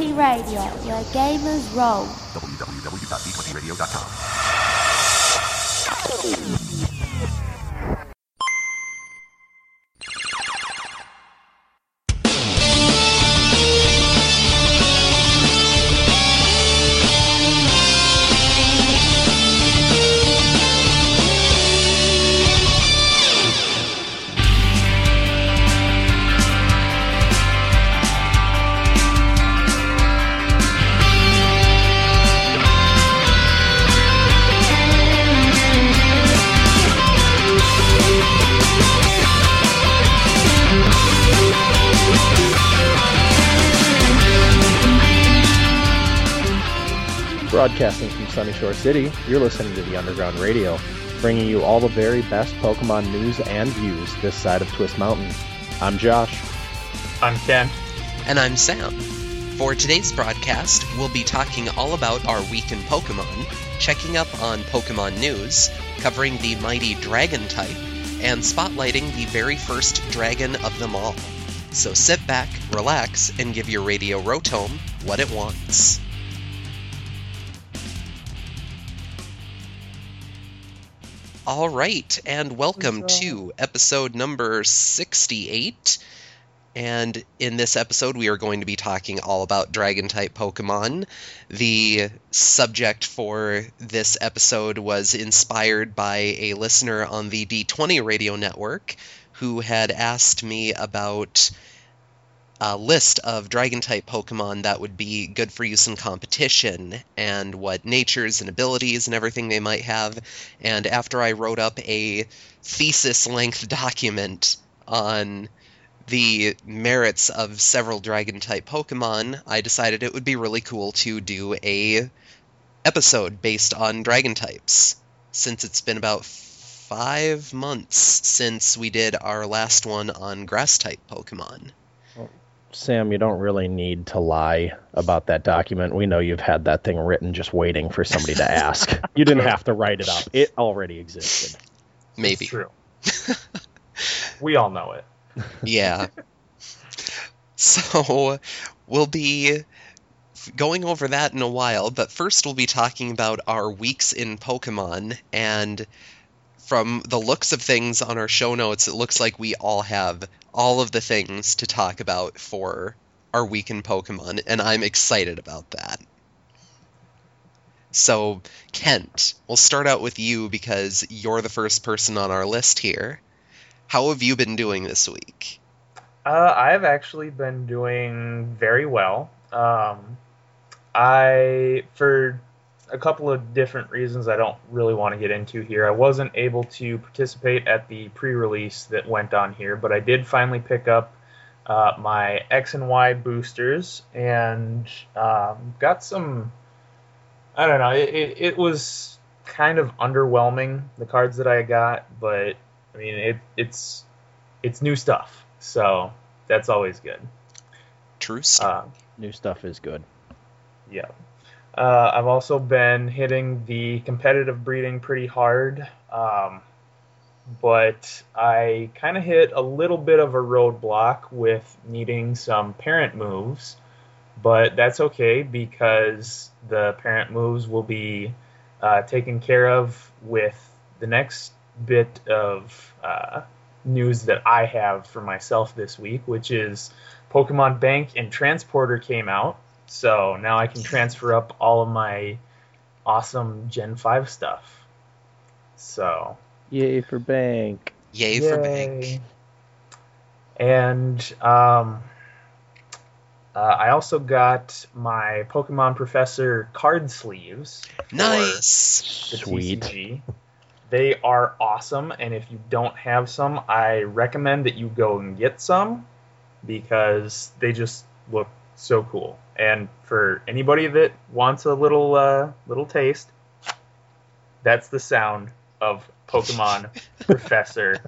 D20 Radio, where gamers roll. www.d20radio.com. from City, you're listening to the Underground Radio, bringing you all the very best Pokemon news and views this side of Twist Mountain. I'm Josh. I'm Kent. And I'm Sam. For today's broadcast, we'll be talking all about our week in Pokemon, checking up on Pokemon news, covering the mighty Dragon type, and spotlighting the very first dragon of them all. So sit back, relax, and give your radio Rotom what it wants. All right, and welcome to episode number 68. And in this episode, we are going to be talking all about dragon type Pokemon. The subject for this episode was inspired by a listener on the D20 radio network who had asked me about a list of dragon type Pokemon that would be good for use in competition and what natures and abilities and everything they might have. And after I wrote up a thesis length document on the merits of several dragon type Pokemon, I decided it would be really cool to do a episode based on dragon types since it's been about 5 months since we did our last one on grass type Pokemon. Sam, you don't really need to lie about that document. We know you've had that thing written just waiting for somebody to ask. you didn't have to write it up. It already existed. Maybe. It's true. we all know it. Yeah. so we'll be going over that in a while, but first we'll be talking about our weeks in Pokemon and from the looks of things on our show notes, it looks like we all have all of the things to talk about for our week in Pokemon, and I'm excited about that. So, Kent, we'll start out with you because you're the first person on our list here. How have you been doing this week? Uh, I've actually been doing very well. Um, I, for a couple of different reasons I don't really want to get into here. I wasn't able to participate at the pre-release that went on here, but I did finally pick up uh, my X and Y boosters and um, got some. I don't know. It, it, it, was kind of underwhelming the cards that I got, but I mean it, it's it's new stuff, so that's always good. True. Uh, new stuff is good. Yeah. Uh, I've also been hitting the competitive breeding pretty hard, um, but I kind of hit a little bit of a roadblock with needing some parent moves, but that's okay because the parent moves will be uh, taken care of with the next bit of uh, news that I have for myself this week, which is Pokemon Bank and Transporter came out. So now I can transfer up all of my awesome Gen 5 stuff. So. Yay for Bank. Yay, Yay. for Bank. And um, uh, I also got my Pokemon Professor card sleeves. Nice. Sweet. TCG. They are awesome, and if you don't have some, I recommend that you go and get some because they just look so cool. And for anybody that wants a little uh, little taste, that's the sound of Pokemon Professor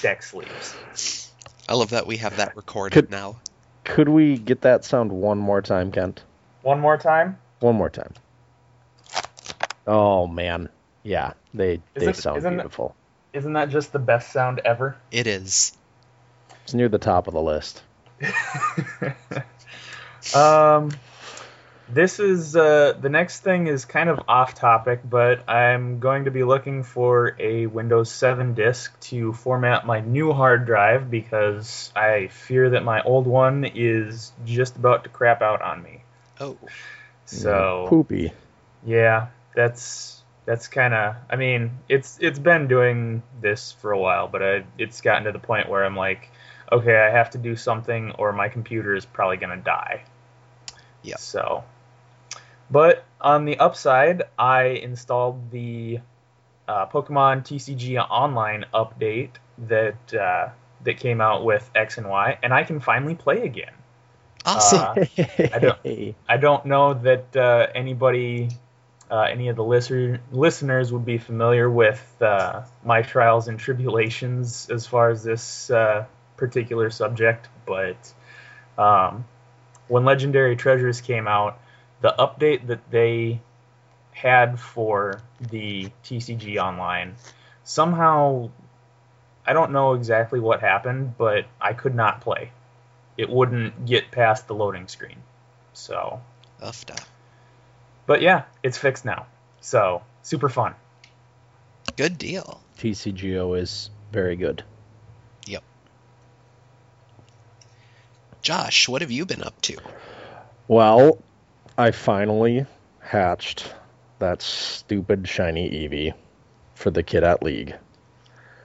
deck sleeves. I love that we have that recorded could, now. Could we get that sound one more time, Kent? One more time? One more time. Oh man. Yeah, they they isn't, sound isn't beautiful. That, isn't that just the best sound ever? It is. It's near the top of the list. um, This is uh, the next thing is kind of off topic, but I'm going to be looking for a Windows 7 disk to format my new hard drive because I fear that my old one is just about to crap out on me. Oh, So poopy. yeah, that's that's kind of. I mean, it's it's been doing this for a while, but I, it's gotten to the point where I'm like, okay, I have to do something, or my computer is probably gonna die. Yep. So, but on the upside, I installed the uh, Pokemon TCG Online update that uh, that came out with X and Y, and I can finally play again. awesome. Uh, don't- I don't know that uh, anybody, uh, any of the listener, listeners would be familiar with uh, my trials and tribulations as far as this uh, particular subject, but um, when Legendary Treasures came out, the update that they had for the TCG Online somehow, I don't know exactly what happened, but I could not play. It wouldn't get past the loading screen. So, Ufda. but yeah, it's fixed now. So super fun. Good deal. TCGO is very good. Josh, what have you been up to? Well, I finally hatched that stupid shiny Eevee for the kid at League.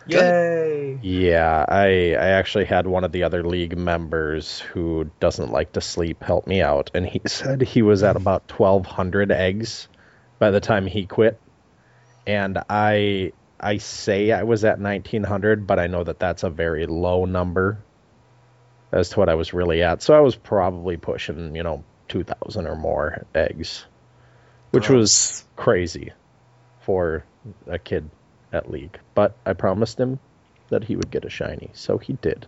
Yay! Yeah, I I actually had one of the other league members who doesn't like to sleep help me out, and he said he was at about twelve hundred eggs by the time he quit, and I I say I was at nineteen hundred, but I know that that's a very low number as to what I was really at. So I was probably pushing you know two thousand or more eggs, which was crazy for a kid at league. But I promised him that he would get a shiny, so he did.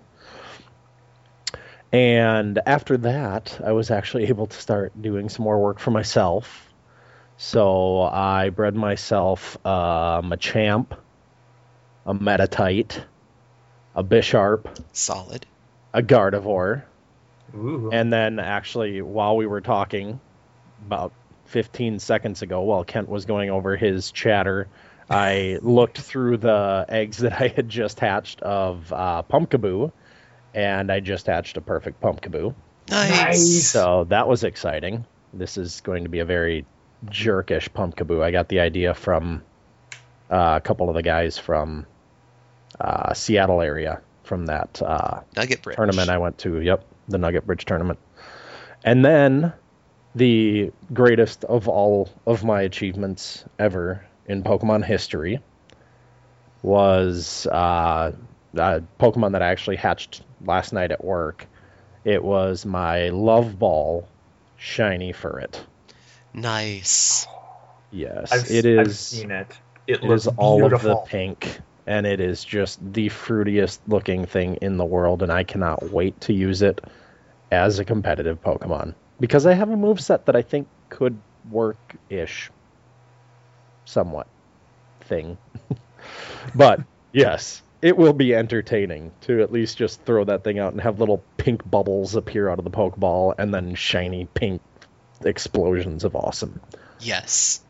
And after that, I was actually able to start doing some more work for myself. So I bred myself um, a champ, a Metatite, a Bisharp, Solid. A Gardevoir, Ooh. and then actually, while we were talking about 15 seconds ago, while Kent was going over his chatter, I looked through the eggs that I had just hatched of uh, Pumpkaboo, and I just hatched a perfect Pumpkaboo. Nice. Nice. So that was exciting. This is going to be a very jerkish Pumpkaboo. I got the idea from uh, a couple of the guys from uh, Seattle area from that uh, Nugget Bridge. tournament I went to. Yep, the Nugget Bridge tournament. And then the greatest of all of my achievements ever in Pokemon history was uh, a Pokemon that I actually hatched last night at work. It was my Love Ball shiny Furret. Nice. Yes, I've, it I've seen it. It, It looks is all beautiful. of the pink, and it is just the fruitiest looking thing in the world, and I cannot wait to use it as a competitive Pokemon. Because I have a move set that I think could work ish. Somewhat. Thing. but, yes, it will be entertaining to at least just throw that thing out and have little pink bubbles appear out of the Pokeball and then shiny pink explosions of awesome. Yes.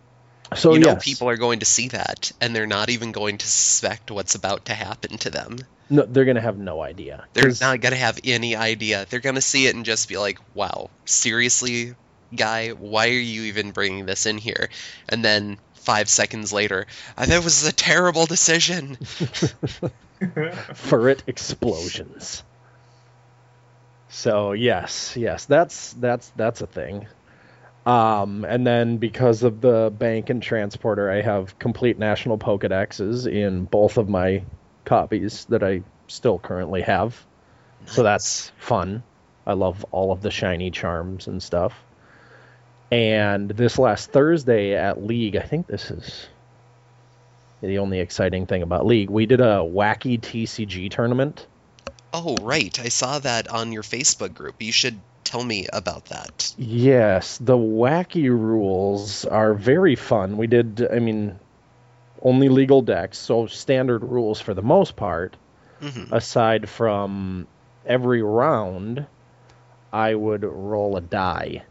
So, you know yes. people are going to see that and they're not even going to suspect what's about to happen to them. No, they're gonna have no idea. They're 'Cause- not going to have any idea. They're going to see it and just be like, "Wow, seriously, guy, why are you even bringing this in here?" And then 5 seconds later, "Uh, "That was a terrible decision." Furret explosions. So yes, yes, that's that's that's a thing. Um, and then because of the bank and transporter, I have complete national Pokedexes in both of my copies that I still currently have. So that's fun. I love all of the shiny charms and stuff. And this last Thursday at League, I think this is the only exciting thing about League. We did a wacky TCG tournament. Oh, right. I saw that on your Facebook group. You should tell me about that. Yes, the wacky rules are very fun. We did, I mean, only legal decks, so standard rules for the most part. hmm Aside from every round, I would roll a die.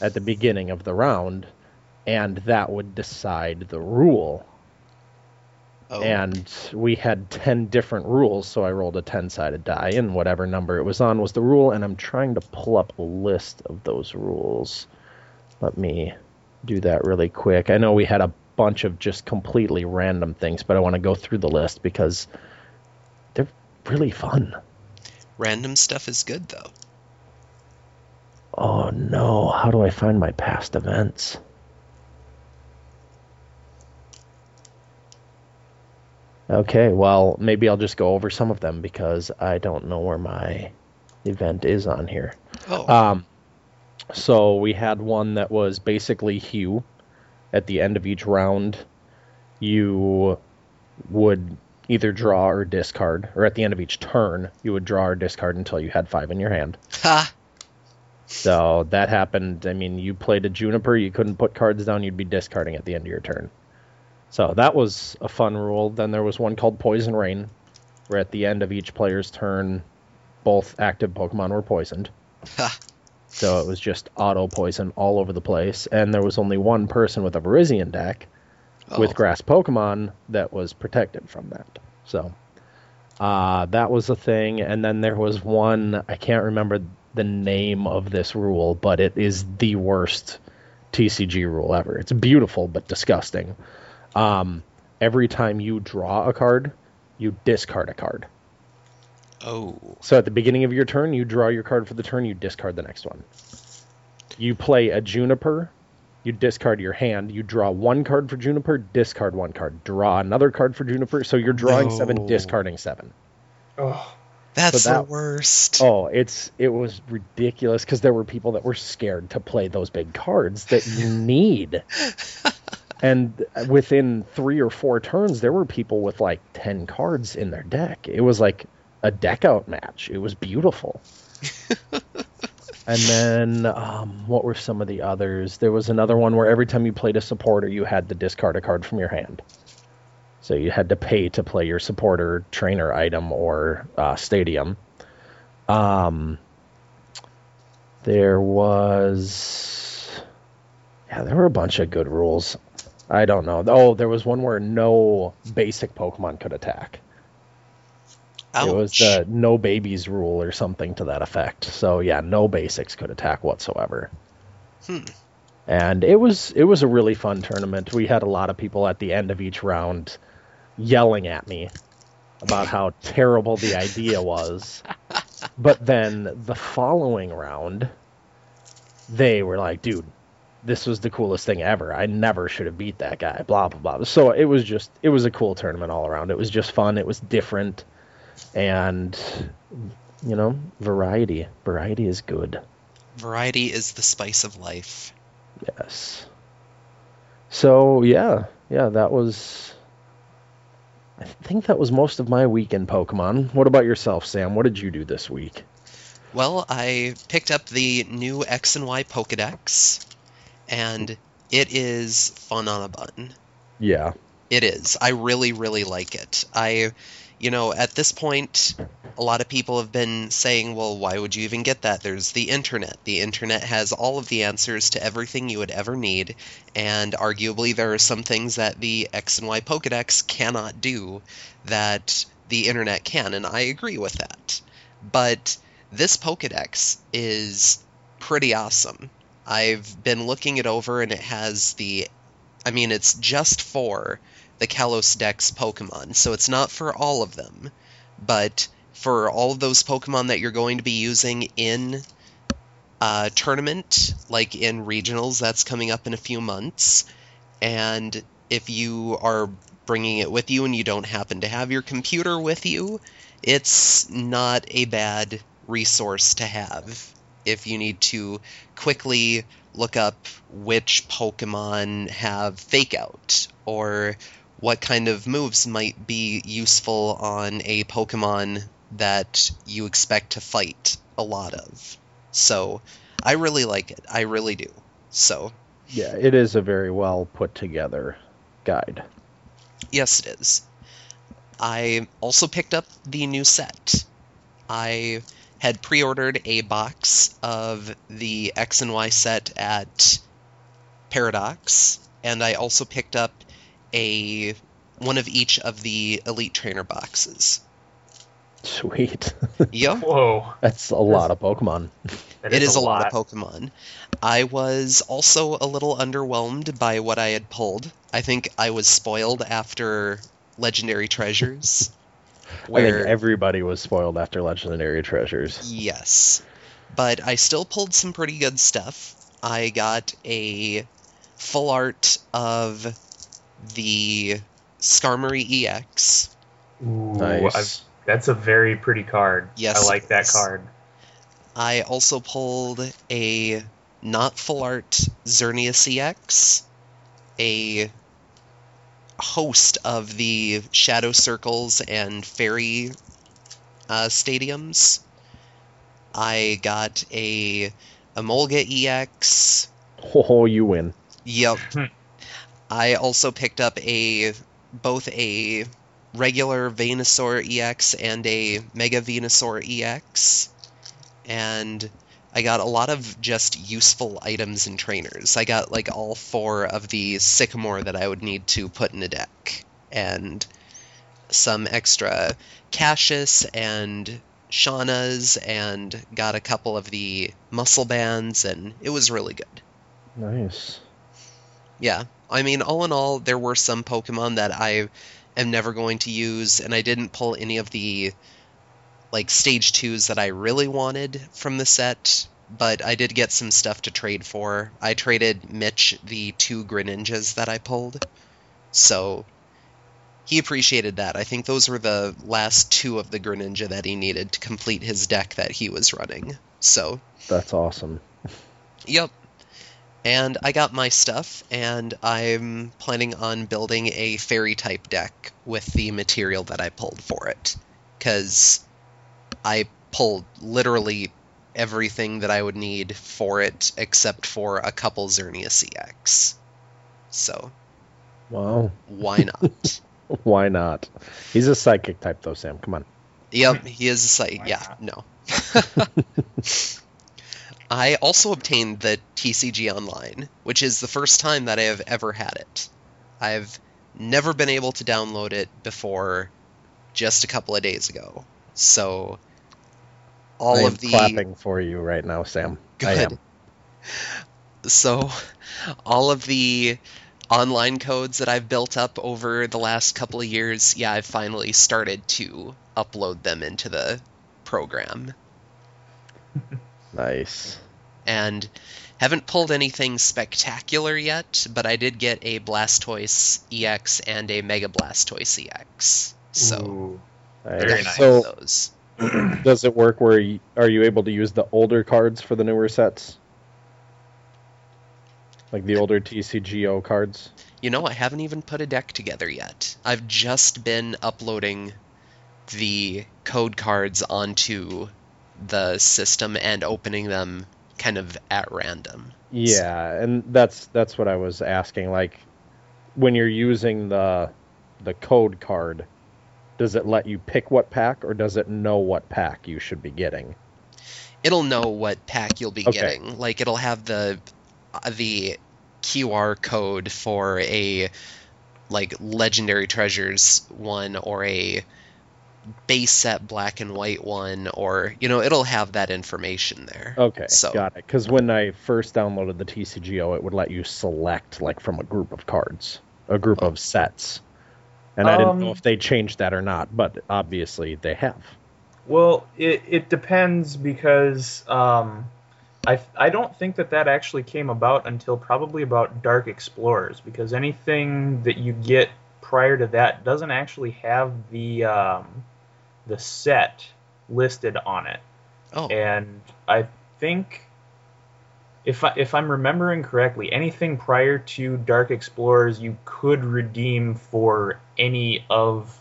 at the beginning of the round, and that would decide the rule. Oh, And we had 10 different rules, so I rolled a 10 sided die, and whatever number it was on was the rule. And I'm trying to pull up a list of those rules. Let me do that really quick. I know we had a bunch of just completely random things, but I want to go through the list because they're really fun. random stuff is good though. Oh no, how do I find my past events? Okay, well, maybe I'll just go over some of them because I don't know where my event is on here. Oh, Um, so we had one that was basically Hue. At the end of each round, you would either draw or discard, or at the end of each turn, you would draw or discard until you had five in your hand. ha! So that happened. I mean, you played a Juniper, you couldn't put cards down, you'd be discarding at the end of your turn. So that was a fun rule. Then there was one called Poison Rain, where at the end of each player's turn, both active Pokemon were poisoned. So it was just auto poison all over the place. And there was only one person with a Virizion deck with Oh, grass Pokemon that was protected from that. So uh, that was a thing. And then there was one, I can't remember the name of this rule, but it is the worst TCG rule ever. It's beautiful, but disgusting. Um, every time you draw a card, you discard a card. Oh, So at the beginning of your turn, you draw your card for the turn, you discard the next one. You play a Juniper, you discard your hand, you draw one card for Juniper, discard one card, draw another card for Juniper, so you're drawing No. seven, discarding seven. Oh, that's that- the worst. Oh, it's it was ridiculous because there were people that were scared to play those big cards that you need. And within three or four turns, there were people with like ten cards in their deck. It was like a deck out match. It was beautiful. and then um, what were some of the others? There was another one where every time you played a supporter, you had to discard a card from your hand. So you had to pay to play your supporter, trainer item, or uh, stadium. Um, there was, yeah, there were a bunch of good rules. I don't know. Oh, there was one where no basic Pokemon could attack. It was the no babies rule or something to that effect. So yeah, no basics could attack whatsoever. Hmm. And it was it was a really fun tournament. We had a lot of people at the end of each round yelling at me about how terrible the idea was. But then the following round, they were like, dude, this was the coolest thing ever. I never should have beat that guy, blah, blah, blah. So it was just, it was a cool tournament all around. It was just fun. It was different. And, you know, variety. Variety is good. Variety is the spice of life. Yes. So, yeah. Yeah, that was. I think that was most of my week in Pokemon. What about yourself, Sam? What did you do this week? Well, I picked up the new X and Y Pokedex, and it is fun on a button. Yeah. It is. I really, really like it. I, you know, at this point, a lot of people have been saying, well, why would you even get that? There's the internet. The internet has all of the answers to everything you would ever need, and arguably there are some things that the X and Y Pokedex cannot do that the internet can, and I agree with that. But this Pokedex is pretty awesome. I've been looking it over, and it has the. I mean, it's just for the Kalos Dex Pokemon, so it's not for all of them. But for all of those Pokemon that you're going to be using in a tournament, like in regionals, that's coming up in a few months. And if you are bringing it with you and you don't happen to have your computer with you, it's not a bad resource to have if you need to quickly look up which Pokemon have Fake Out or what kind of moves might be useful on a Pokemon that you expect to fight a lot of. So, I really like it. I really do. So, Yeah, it is a very well put together guide. yes, it is. I also picked up the new set. I had pre-ordered a box of the X and Y set at Paradox, and I also picked up a one of each of the Elite Trainer boxes. Sweet. Yep. Whoa. That's a lot of Pokemon. that It is a lot of Pokemon. I was also a little underwhelmed by what I had pulled. I think I was spoiled after Legendary Treasures. I think everybody was spoiled after Legendary Treasures. Yes. But I still pulled some pretty good stuff. I got a full art of the Skarmory EX. Ooh, Nice. I've- that's a very pretty card. Yes, I like that card. I also pulled a not full art Xerneas EX, a host of the Shadow Circles and Fairy uh, stadiums. I got a Emolga EX. Oh, you win. Yep. I also picked up a both a regular Venusaur EX and a Mega Venusaur EX. And I got a lot of just useful items and trainers. I got like all four of the Sycamore that I would need to put in a deck. And some extra Cassius and Shauna's and got a couple of the muscle bands and it was really good. Nice. Yeah. I mean, all in all, there were some Pokemon that I am never going to use, and I didn't pull any of the like stage twos that I really wanted from the set, but I did get some stuff to trade for. I traded Mitch the two Greninjas that I pulled. So he appreciated that. I think those were the last two of the Greninja that he needed to complete his deck that he was running. So That's awesome. Yep. And I got my stuff, and I'm planning on building a fairy type deck with the material that I pulled for it. Because I pulled literally everything that I would need for it except for a couple Xerneas EX. So, Wow. why not? Why not? He's a psychic type, though, Sam. Come on. Yep, he is a psychic. Yeah, not? no. I also obtained the TCG Online, which is the first time that I have ever had it. I've never been able to download it before just a couple of days ago. So all of the clapping for you right now, Sam. I Good. am. So, all of the online codes that I've built up over the last couple of years, yeah, I've finally started to upload them into the program. Nice. And haven't pulled anything spectacular yet, but I did get a Blastoise EX and a Mega Blastoise EX. So, Ooh. Nice. Very nice. So, those. does it work where you, are you able to use the older cards for the newer sets? Like the older TCGO cards? You know, I haven't even put a deck together yet. I've just been uploading the code cards onto the system and opening them kind of at random. Yeah, and that's that's what I was asking. Like, when you're using the the code card, does it let you pick what pack, or does it know what pack you should be getting? It'll know what pack you'll be Okay. getting. Like it'll have the uh, the QR code for a like legendary treasures one or a base set black and white one or you know it'll have that information there. Okay, So- got it. Because when I first downloaded the TCGO, it would let you select like from a group of cards, a group of sets, and I didn't know Um, if they changed that or not. But obviously they have. Well, it, it depends because um, I I don't think that that actually came about until probably about Dark Explorers because anything that you get prior to that doesn't actually have the um, the set listed on it. Oh, And I think if I, if I'm remembering correctly, anything prior to Dark Explorers you could redeem for any of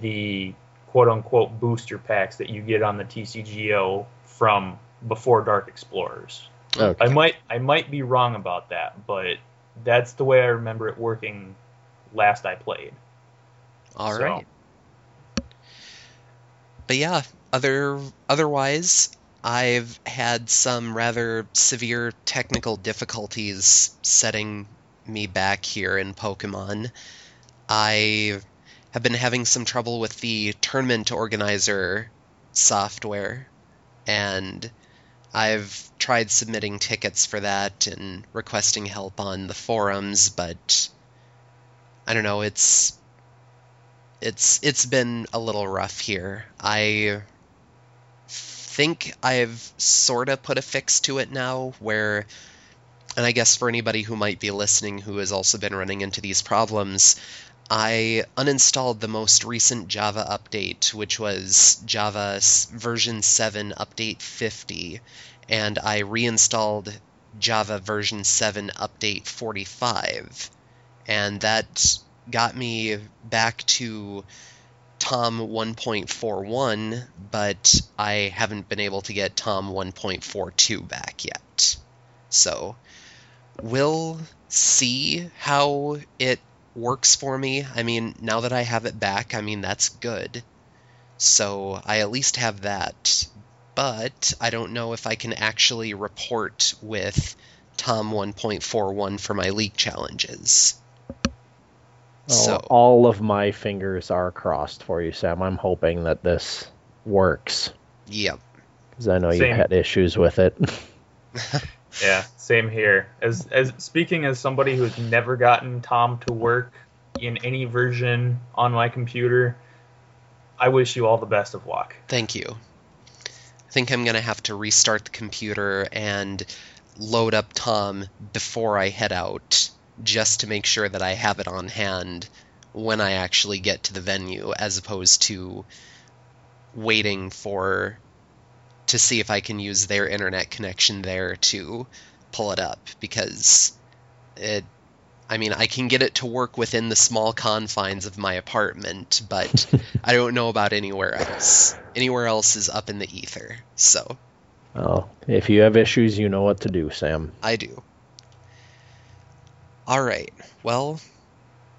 the quote unquote booster packs that you get on the TCGO from before Dark Explorers. Okay. I might I might be wrong about that, but that's the way I remember it working last I played. all so- right. But yeah, other otherwise, I've had some rather severe technical difficulties setting me back here in Pokemon. I have been having some trouble with the tournament organizer software, and I've tried submitting tickets for that and requesting help on the forums, but I don't know, it's it's it's been a little rough here. I think I've sort of put a fix to it now where and I guess for anybody who might be listening who has also been running into these problems, I uninstalled the most recent Java update, which was Java version 7 update 50, and I reinstalled Java version 7 update 45. And that got me back to Tom 1.41, but I haven't been able to get Tom 1.42 back yet. So we'll see how it works for me. I mean, now that I have it back, I mean, that's good. So I at least have that. But I don't know if I can actually report with Tom 1.41 for my league challenges. Oh, So all of my fingers are crossed for you, Sam. I'm hoping that this works Yep. because I know you had issues with it. Yeah, same here. As as speaking as somebody who's never gotten Tom to work in any version on my computer, I wish you all the best of luck. Thank you. I think I'm going to have to restart the computer and load up Tom before I head out, just to make sure that I have it on hand when I actually get to the venue, as opposed to waiting for to see if I can use their internet connection there to pull it up because it I mean, I can get it to work within the small confines of my apartment, but I don't know about anywhere else. Anywhere else is up in the ether. So, oh, if you have issues, you know what to do, Sam. I do. All right. Well,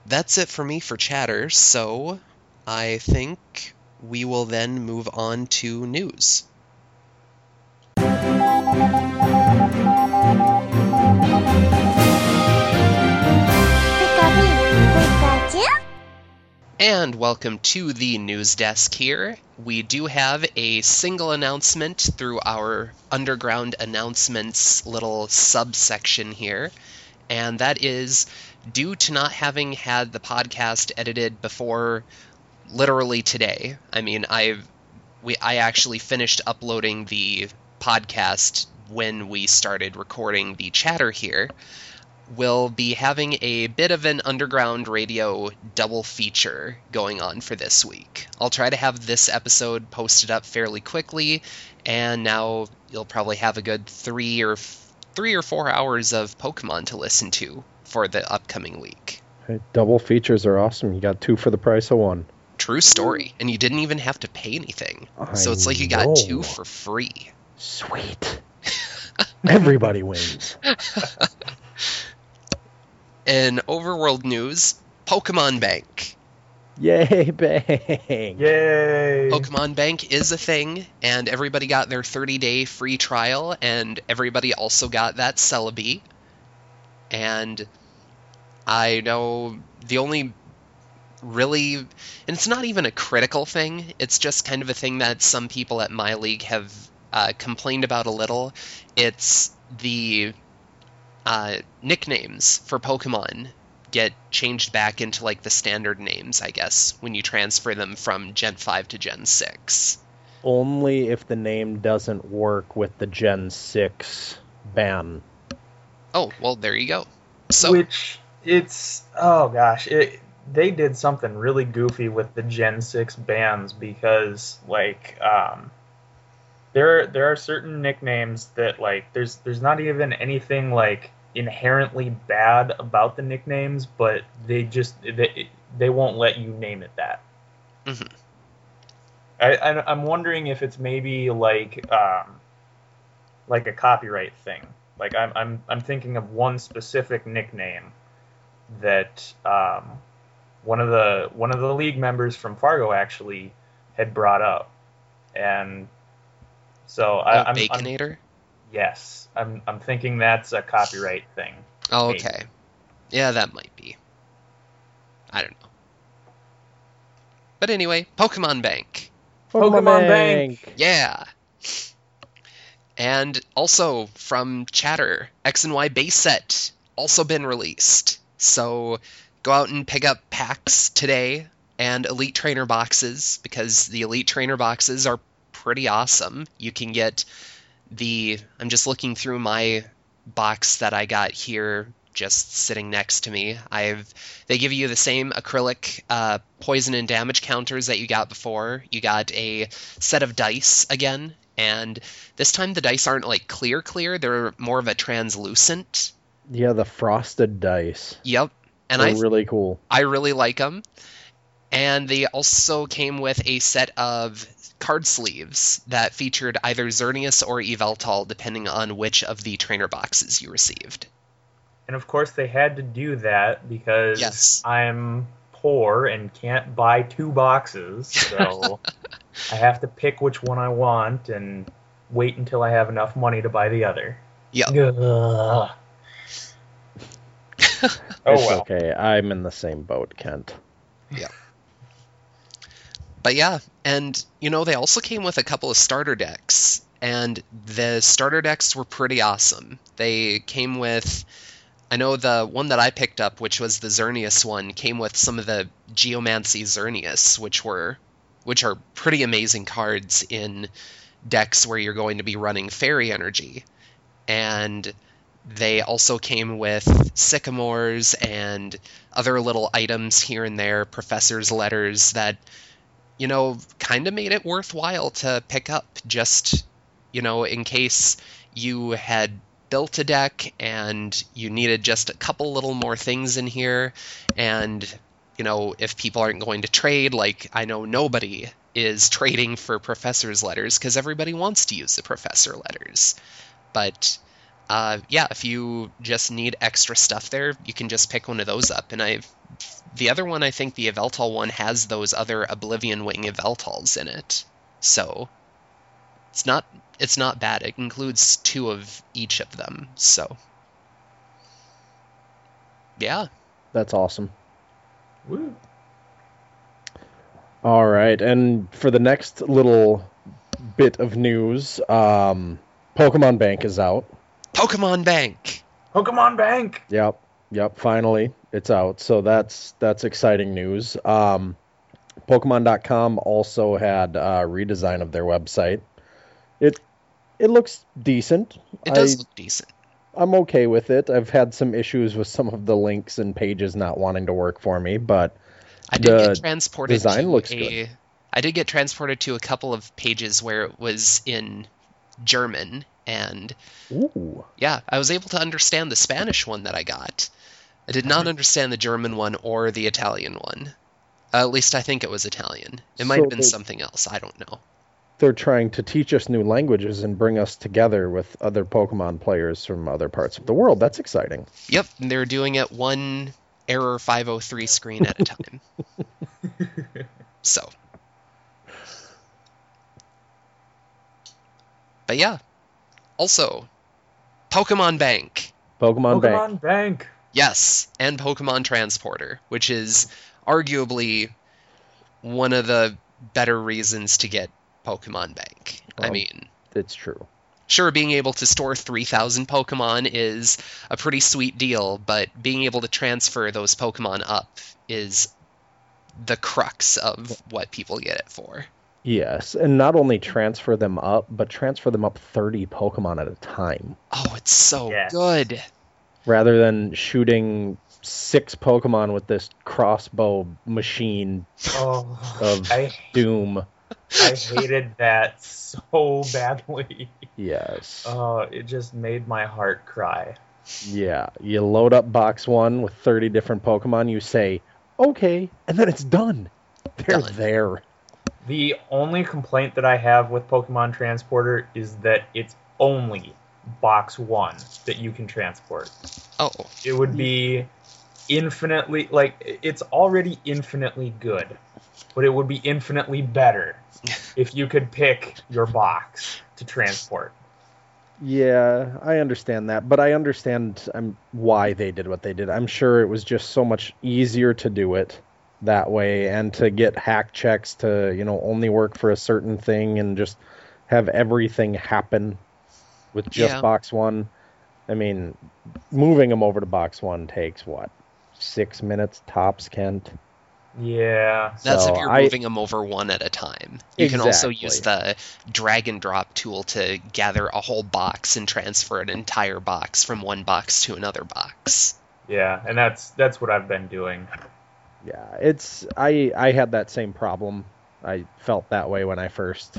that's it for me for chatter. So, I think we will then move on to news. And welcome to the news desk here. We do have a single announcement through our underground announcements little subsection here, and that is due to not having had the podcast edited before literally today. I mean, I we I actually finished uploading the podcast when we started recording the chatter here We'll be having a bit of an underground radio double feature going on for this week. I'll try to have this episode posted up fairly quickly, and now you'll probably have a good three or three or four hours of Pokemon to listen to for the upcoming week. Hey, double features are awesome. You got two for the price of one. True story, and you didn't even have to pay anything, I so it's like you got know. two for free. Sweet. Everybody wins. In overworld news, Pokemon Bank. Yay, bang. Yay! Pokemon Bank is a thing, and everybody got their 30 day free trial, and everybody also got that Celebi. And I know the only really, and it's not even a critical thing, it's just kind of a thing that some people at my league have uh, complained about a little. It's the uh, nicknames for Pokemon get changed back into like the standard names, I guess, when you transfer them from Gen 5 to Gen 6. Only if the name doesn't work with the Gen 6 ban. Oh, well, there you go. So, Which it's oh gosh, it they did something really goofy with the Gen 6 bans because like um there there are certain nicknames that like there's there's not even anything like inherently bad about the nicknames, but they just they they won't let you name it that. Mhm. I, I I'm wondering if it's maybe like um like a copyright thing. Like I'm I'm I'm thinking of one specific nickname that um, one of the one of the league members from Fargo actually had brought up, and so I, I'm, I'm Baconator? Yes, I'm I'm thinking that's a copyright thing. Oh, maybe. okay. Yeah, that might be. I don't know. But anyway, Pokemon Bank. Pokemon Bank. Yeah. And also from Chatter, X and Y base set also been released. So go out and pick up packs today and Elite Trainer boxes because the Elite Trainer boxes are pretty awesome. You can get the I'm just looking through my box that I got here just sitting next to me. I've they give you the same acrylic uh, poison and damage counters that you got before. You got a set of dice again, and this time the dice aren't like clear clear. They're more of a translucent. Yeah, the frosted dice. Yep. And They're I really cool. I really like them. And they also came with a set of card sleeves that featured either Xerneas or Yveltal, depending on which of the trainer boxes you received. And of course, they had to do that because Yes. I'm poor and can't buy two boxes, so I have to pick which one I want and wait until I have enough money to buy the other. Yeah. Ugh. oh it's well. okay. I'm in the same boat, Kent. But yeah, and you know, they also came with a couple of starter decks, and the starter decks were pretty awesome. They came with I know the one that I picked up, which was the Xerneas one, came with some of the Geomancy Xerneas, which were which are pretty amazing cards in decks where you're going to be running fairy energy. And they also came with sycamores and other little items here and there, professor's letters that you know, kind of made it worthwhile to pick up just, you know, in case you had built a deck and you needed just a couple little more things in here. And, you know, if people aren't going to trade, like I know nobody is trading for professor's letters because everybody wants to use the professor letters. But, uh, yeah, if you just need extra stuff there, you can just pick one of those up. And I've the other one, I think the Yveltal one has those other Oblivion Wing Yveltals in it. So it's not it's not bad. It includes two of each of them. So yeah. That's awesome. Woo. All right, and for the next little bit of news, um, Pokemon Bank is out. Pokemon Bank. Pokemon Bank. Yep, yep. Finally, it's out. So that's that's exciting news. Um, Pokemon.com also had a redesign of their website. It it looks decent. It does I, look decent. I'm okay with it. I've had some issues with some of the links and pages not wanting to work for me, but I did the get transported design to looks a good. I did get transported to a couple of pages where it was in German and ooh, Yeah, I was able to understand the Spanish one that I got. I did not understand the German one or the Italian one. Uh, at least I think it was Italian. It might So have been they- something else. I don't know. they're trying to teach us new languages and bring us together with other Pokemon players from other parts of the world. That's exciting. Yep, and they're doing it one error 503 screen at a time. so. But yeah. Also, Pokemon Bank. Pokemon, Bank. Pokemon Bank. Yes, and Pokemon Transporter, which is arguably one of the better reasons to get Pokemon Bank. I Um, mean, It's true. sure, being able to store 3,000 Pokemon is a pretty sweet deal, but being able to transfer those Pokemon up is the crux of what people get it for. Yes, and not only transfer them up, but transfer them up 30 Pokemon at a time. Oh, it's so Yes. good. Rather than shooting six Pokemon with this crossbow machine Oh, Of I doom. I hated that so badly. Yes. Oh, it just made my heart cry. Yeah. You load up box one with 30 different Pokemon, you say, okay, and then it's done. They're Done. there. The only complaint that I have with Pokemon Transporter is that it's only box one that you can transport. Oh, It would be infinitely like it's already infinitely good but it would be infinitely better if you could pick your box to transport. Yeah, I understand that, but I understand um, why they did what they did. I'm sure it was just so much easier to do it that way and to get hack checks to, you know, only work for a certain thing and just have everything happen with just Yeah. box 1. I mean, moving them over to box 1 takes what? 6 minutes tops, Kent. Yeah. That's So if you're I- moving them over one at a time. You can also use the drag and drop tool to gather a whole box and transfer an entire box from one box to another box. Yeah, and that's that's what I've been doing. Yeah, it's I I had that same problem. I felt that way when I first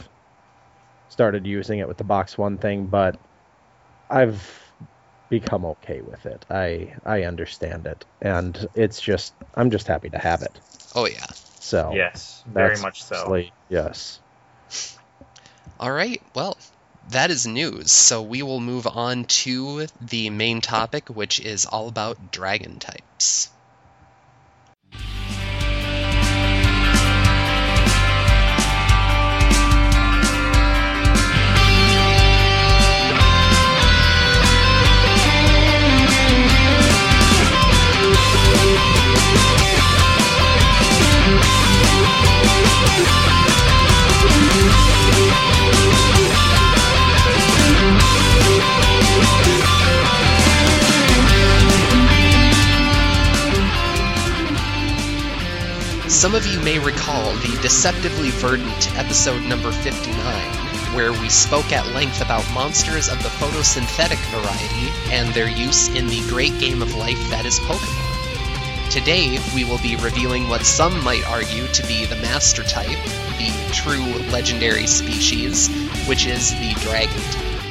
started using it with the box one thing, but I've become okay with it. I I understand it, and it's just I'm just happy to have it. Oh yeah. So Yes, very much so. honestly- Yes. All right. Well, that is news. So we will move on to the main topic, which is all about dragon types. Some of you may recall the Deceptively Verdant episode number 59, where we spoke at length about monsters of the photosynthetic variety and their use in the great game of life that is Pokemon. Today, we will be reviewing what some might argue to be the master type, the true legendary species, which is the dragon type.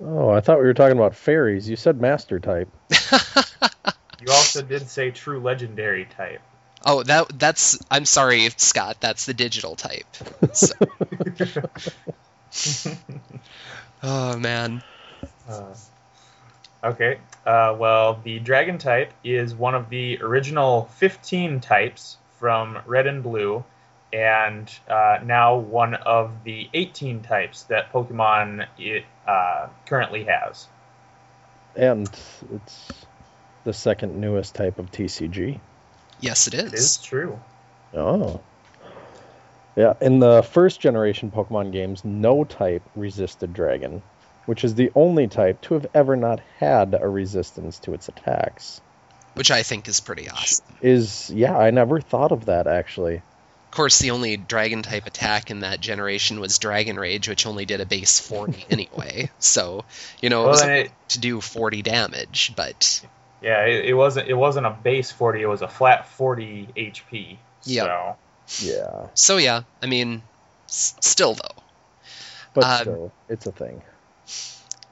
Oh, I thought we were talking about fairies. You said master type. You also did say true legendary type. Oh, that that's I'm sorry, Scott, that's the digital type. So- oh man. Uh, okay. Uh, well, the dragon type is one of the original 15 types from Red and Blue, and uh, now one of the 18 types that Pokemon it uh, currently has. And it's the second newest type of TCG. Yes, it is. It is true. Oh. Yeah, in the first generation Pokemon games, no type resisted Dragon, which is the only type to have ever not had a resistance to its attacks. Which I think is pretty awesome. Is yeah, I never thought of that actually. Of course, the only dragon type attack in that generation was Dragon Rage, which only did a base 40 anyway. So, you know, it Well, was then it, to do 40 damage, but yeah, it, it wasn't it wasn't a base 40. It was a flat 40 HP. Yeah. So Yeah, so yeah, I mean, s- still though. but Um, still, it's a thing.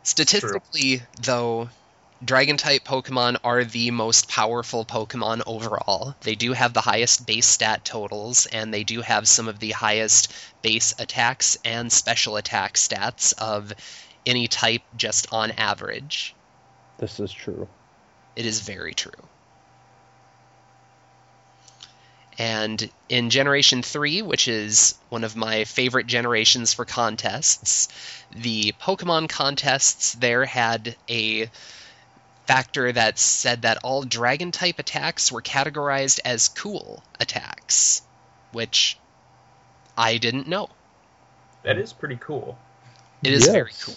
Statistically, though, Dragon type Pokemon are the most powerful Pokemon overall. They do have the highest base stat totals, and they do have some of the highest base attacks and special attack stats of any type just on average. This is true. It is very true. And in Generation 3, which is one of my favorite generations for contests, the Pokemon contests there had a factor that said that all dragon type attacks were categorized as cool attacks, which I didn't know. that is pretty cool. It is very cool.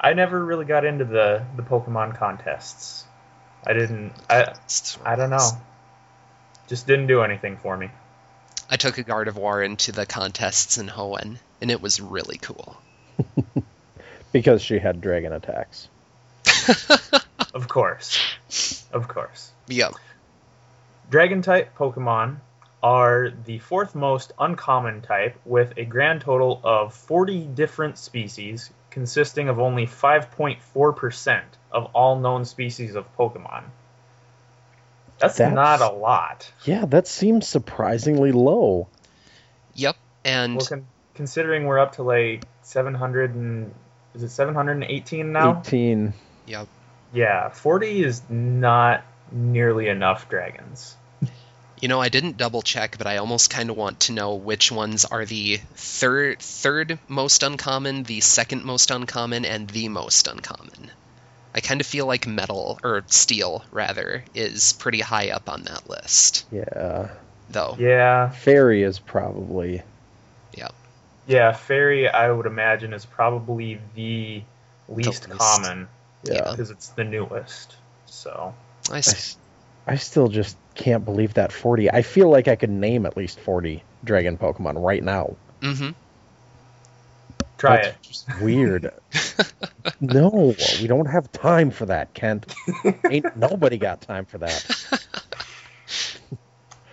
I never really got into the the Pokemon contests. I didn't. I I don't know. Just didn't do anything for me. I took a Gardevoir into the contests in Hoenn, and it was really cool. Because she had dragon attacks. Of course, of course. Yep. Dragon type Pokemon are the fourth most uncommon type, with a grand total of 40 different species, consisting of only 5.4% of all known species of Pokemon. That's, That's- not a lot. Yeah, that seems surprisingly low. Yep. And Well, con- considering we're up to like 700 and is it 718 now? 18. yep. Yeah, 40 is not nearly enough dragons. You know, I didn't double check, but I almost kind of want to know which ones are the third third most uncommon, the second most uncommon, and the most uncommon. I kind of feel like metal or steel rather is pretty high up on that list, Yeah. though. Yeah, Fairy is probably. Yeah. yeah. Fairy, I would imagine, is probably the least least. common Yeah. because it's the newest. So I I, s- s- I still just can't believe that 40. I feel like I could name at least 40 dragon Pokemon right now. mhm. try That's it. weird. no, we don't have time for that, Kent. Ain't nobody got time for that.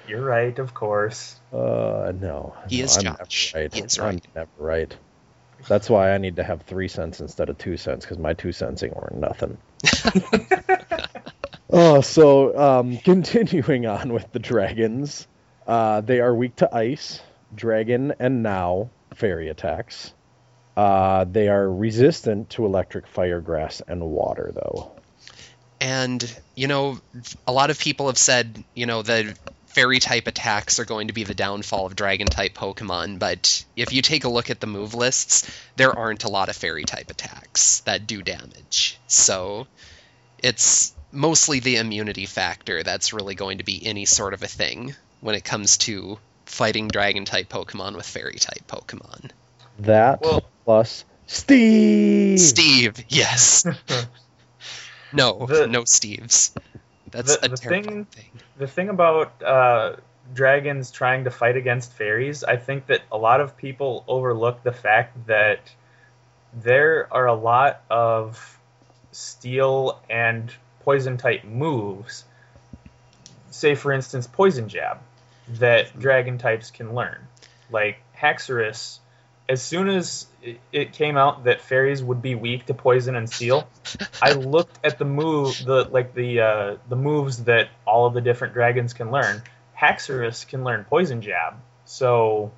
You're right, of course. Uh, no. He no, is I'm Josh. Never right. He is I'm right. never right. That's why I need to have three cents instead of two cents because my two cents ain't worth nothing. Oh, so um, continuing on with the dragons, uh, they are weak to ice, dragon, and now fairy attacks. Uh, they are resistant to electric, fire, grass, and water, though. And, you know, a lot of people have said, you know, the fairy type attacks are going to be the downfall of dragon type Pokemon, but if you take a look at the move lists, there aren't a lot of fairy type attacks that do damage. So it's mostly the immunity factor that's really going to be any sort of a thing when it comes to fighting dragon type Pokemon with fairy type Pokemon. That Well- plus Steve. Steve, yes. no, The- no Steves. That's the- a the terrifying thing- thing. The thing about uh, dragons trying to fight against fairies, I think that a lot of people overlook the fact that there are a lot of steel and poison type moves. Say, for instance, poison jab that dragon types can learn. Like Haxorus, as soon as it- it came out that fairies would be weak to poison and steel, I looked at the move, the like the uh, the moves that all of the different dragons can learn. Haxorus can learn poison jab, so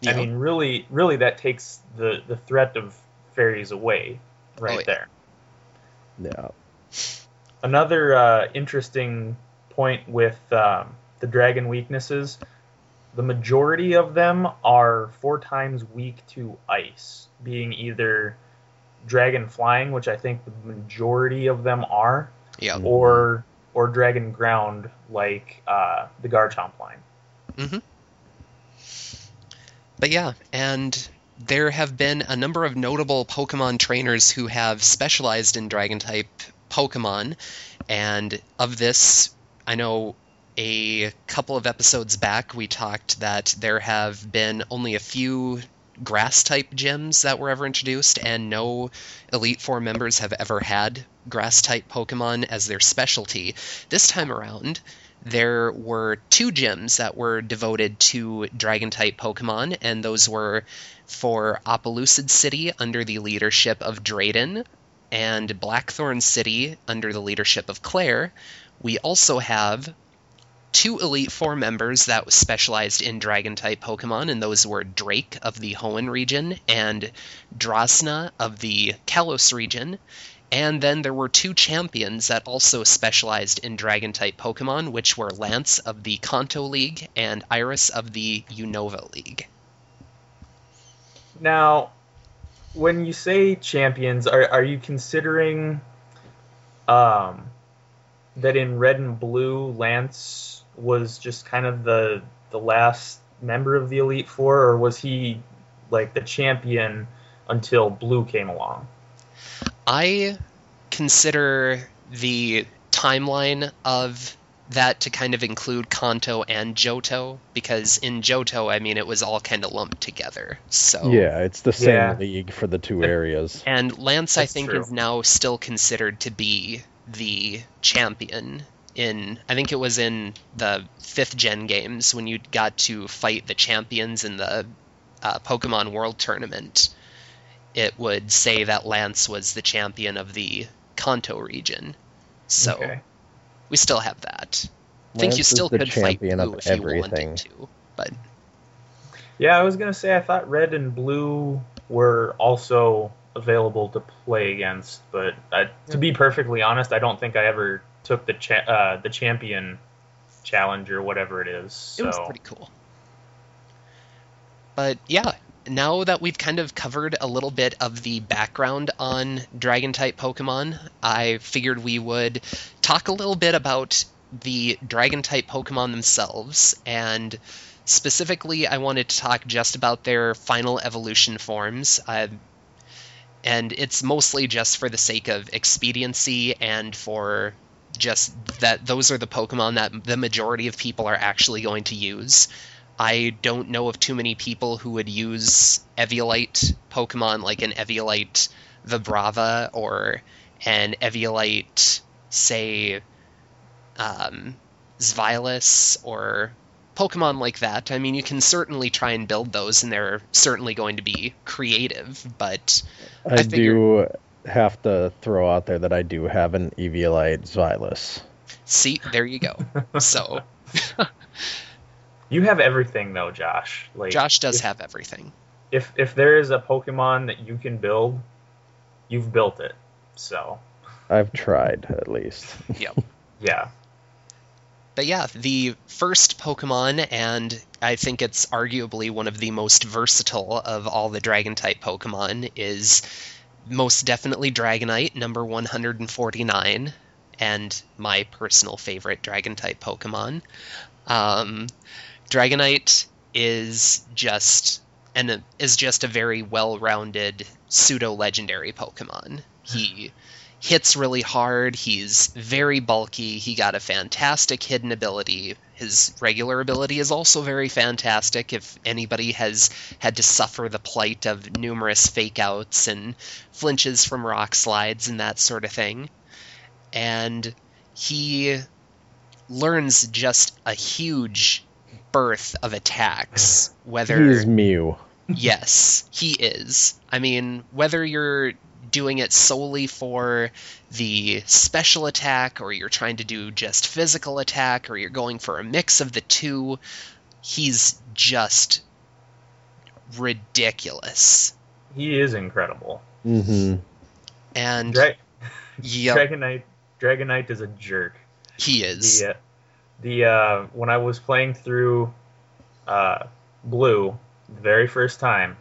Yeah. I mean, really, really, that takes the the threat of fairies away, right Oh, yeah. there. Yeah. Another uh, interesting point with um, the dragon weaknesses: the majority of them are four times weak to ice, being either dragon flying, which I think the majority of them are, yeah. or or dragon ground, like uh, the Garchomp line. Mhm. But yeah, and there have been a number of notable Pokemon trainers who have specialized in Dragon type Pokemon, and of this, I know a couple of episodes back we talked that there have been only a few grass type gyms that were ever introduced, and no Elite Four members have ever had grass type Pokemon as their specialty. This time around, there were two gyms that were devoted to dragon type Pokemon, and those were for Opelucid City under the leadership of Drayden, and Blackthorn City under the leadership of Clair. We also have two Elite Four members that specialized in Dragon type Pokemon, and those were Drake of the Hoenn region and Drasna of the Kalos region. And then there were two champions that also specialized in Dragon type Pokemon, which were Lance of the Kanto League and Iris of the Unova League. Now, when you say champions, are are you considering um, that in red and blue, Lance was just kind of the the last member of the Elite Four, or was he like the champion until blue came along? I consider the timeline of that to kind of include Kanto and Johto because in Johto, I mean, it was all kind of lumped together. So Yeah, it's the same Yeah. league for the two areas. And Lance, I think, true. is now still considered to be the champion. In I think it was in the fifth gen games when you got to fight the champions in the uh, Pokemon World Tournament. It would say that Lance was the champion of the Kanto region. So Okay. We still have that. I think you still the could fight champion Blue of if you everything. wanted to, but Yeah, I was gonna say I thought red and blue were also available to play against, but uh, to be perfectly honest, I don't think I ever took the cha- uh, the champion challenge or whatever it is. So. It was pretty cool. But yeah, now that we've kind of covered a little bit of the background on dragon type Pokemon, I figured we would talk a little bit about the dragon type Pokemon themselves. And specifically, I wanted to talk just about their final evolution forms. Uh, and it's mostly just for the sake of expediency and for just that those are the Pokemon that the majority of people are actually going to use. I don't know of too many people who would use Eviolite Pokemon like an Eviolite Vibrava or an Eviolite, say, um, Zweilous or Pokemon like that. I mean, you can certainly try and build those, and they're certainly going to be creative, but I, I do have to throw out there that I do have an Eviolite Zweilous. see, there you go. So, You have everything though, Josh. Like Josh does if, have everything. If if there is a Pokemon that you can build, you've built it. So I've tried at least. Yep. yeah. But yeah, the first Pokemon, and I think it's arguably one of the most versatile of all the Dragon type Pokemon, is most definitely Dragonite, number 149, and my personal favorite Dragon type Pokemon. Um, Dragonite is just and is just a very well-rounded pseudo legendary Pokemon. He hits really hard. He's very bulky. He got a fantastic hidden ability. His regular ability is also very fantastic. If anybody has had to suffer the plight of numerous fake outs and flinches from rock slides and that sort of thing. And he learns just a huge birth of attacks. Whether He's Mew. yes, he is. I mean, whether you're doing it solely for the special attack or you're trying to do just physical attack or you're going for a mix of the two, he's just ridiculous. He is incredible. Mm-hmm. And Dra- yep, Dragonite Dragonite is a jerk. he is. The uh, the uh, when I was playing through uh, Blue the very first time,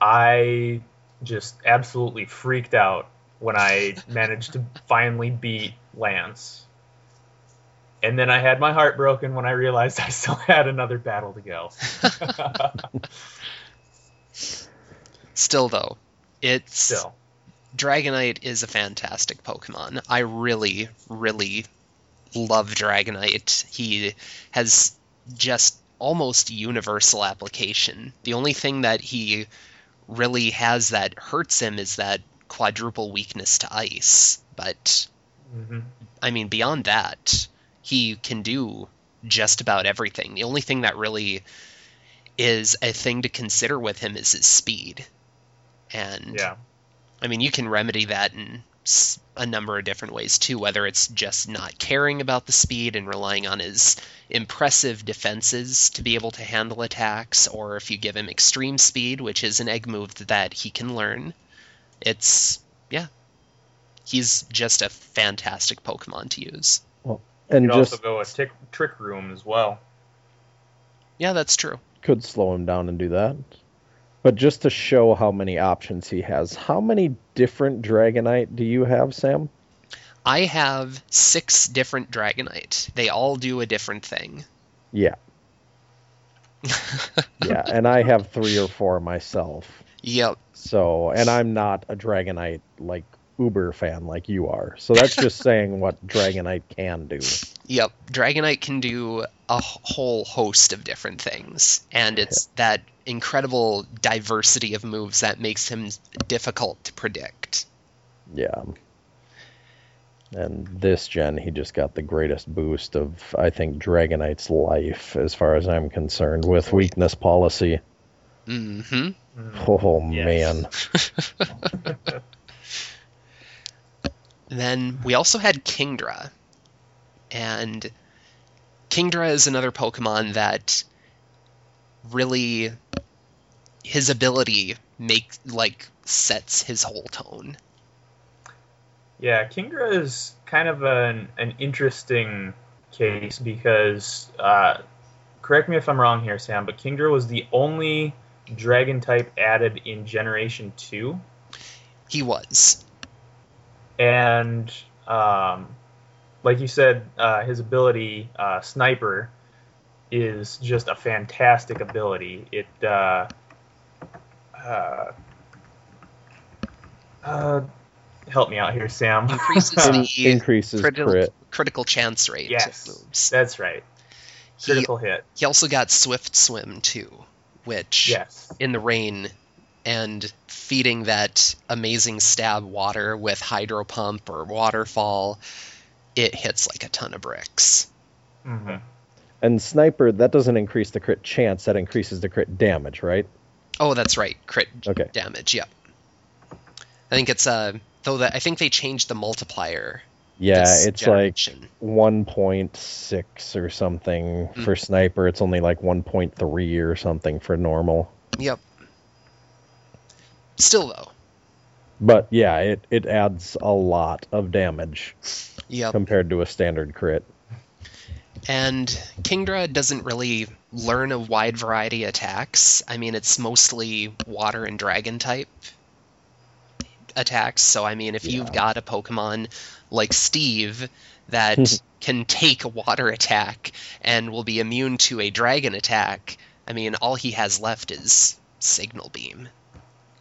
I just absolutely freaked out when I managed to finally beat Lance. And then I had my heart broken when I realized I still had another battle to go. Still though, it's Still, Dragonite is a fantastic Pokemon. I really, really love Dragonite. He has just almost universal application. The only thing that he really has that hurts him is that quadruple weakness to ice. But, hmm I mean, beyond that, he can do just about everything. The only thing that really is a thing to consider with him is his speed. And yeah, I mean, you can remedy that in a number of different ways too, whether it's just not caring about the speed and relying on his impressive defenses to be able to handle attacks, or if you give him extreme speed, which is an egg move that he can learn. It's, yeah. He's just a fantastic Pokemon to use. Well, And you could just also go a tick, trick room as well. Yeah, that's true. could slow him down and do that. But just to show how many options he has, how many different Dragonite do you have, Sam? I have six different Dragonite. They all do a different thing. Yeah, yeah, and I have three or four myself. Yep. So, and I'm not a Dragonite like Uber fan like you are. So that's just saying what Dragonite can do. Yep, Dragonite can do a h- whole host of different things, and it's that incredible diversity of moves that makes him difficult to predict. Yeah. And this gen, he just got the greatest boost of, I think, Dragonite's life, as far as I'm concerned, with weakness policy. hmm Mhm. Oh, Yes. man. Then we also had Kingdra, and Kingdra is another Pokemon that really his ability make like sets his whole tone. Yeah, Kingdra is kind of an an interesting case because, uh, correct me if I'm wrong here, Sam, but Kingdra was the only dragon type added in Generation 2. He was. And, um, like you said, uh, his ability, uh, Sniper, is just a fantastic ability. It, uh, uh, uh, help me out here, Sam. Increases the increases critical, crit. critical chance rate Yes. moves. That's right. He, Critical hit. he also got Swift Swim too, which Yes. in the rain and feeding that amazing stab water with hydro pump or waterfall, it hits like a ton of bricks. hmm And sniper, that doesn't increase the crit chance, that increases the crit damage, right? Oh, that's right, crit Okay. damage. Yep. I think it's uh though that I think they changed the multiplier. Yeah, this it's like 1.6 or something Mm. for sniper. It's only like 1.3 or something for normal. Yep. Still though. But yeah, it, it adds a lot of damage Yep. compared to a standard crit. And Kingdra doesn't really learn a wide variety of attacks. I mean, it's mostly water and dragon type attacks. So, I mean, if you've got a Pokemon like Steve that can take a water attack and will be immune to a dragon attack, I mean, all he has left is Signal Beam.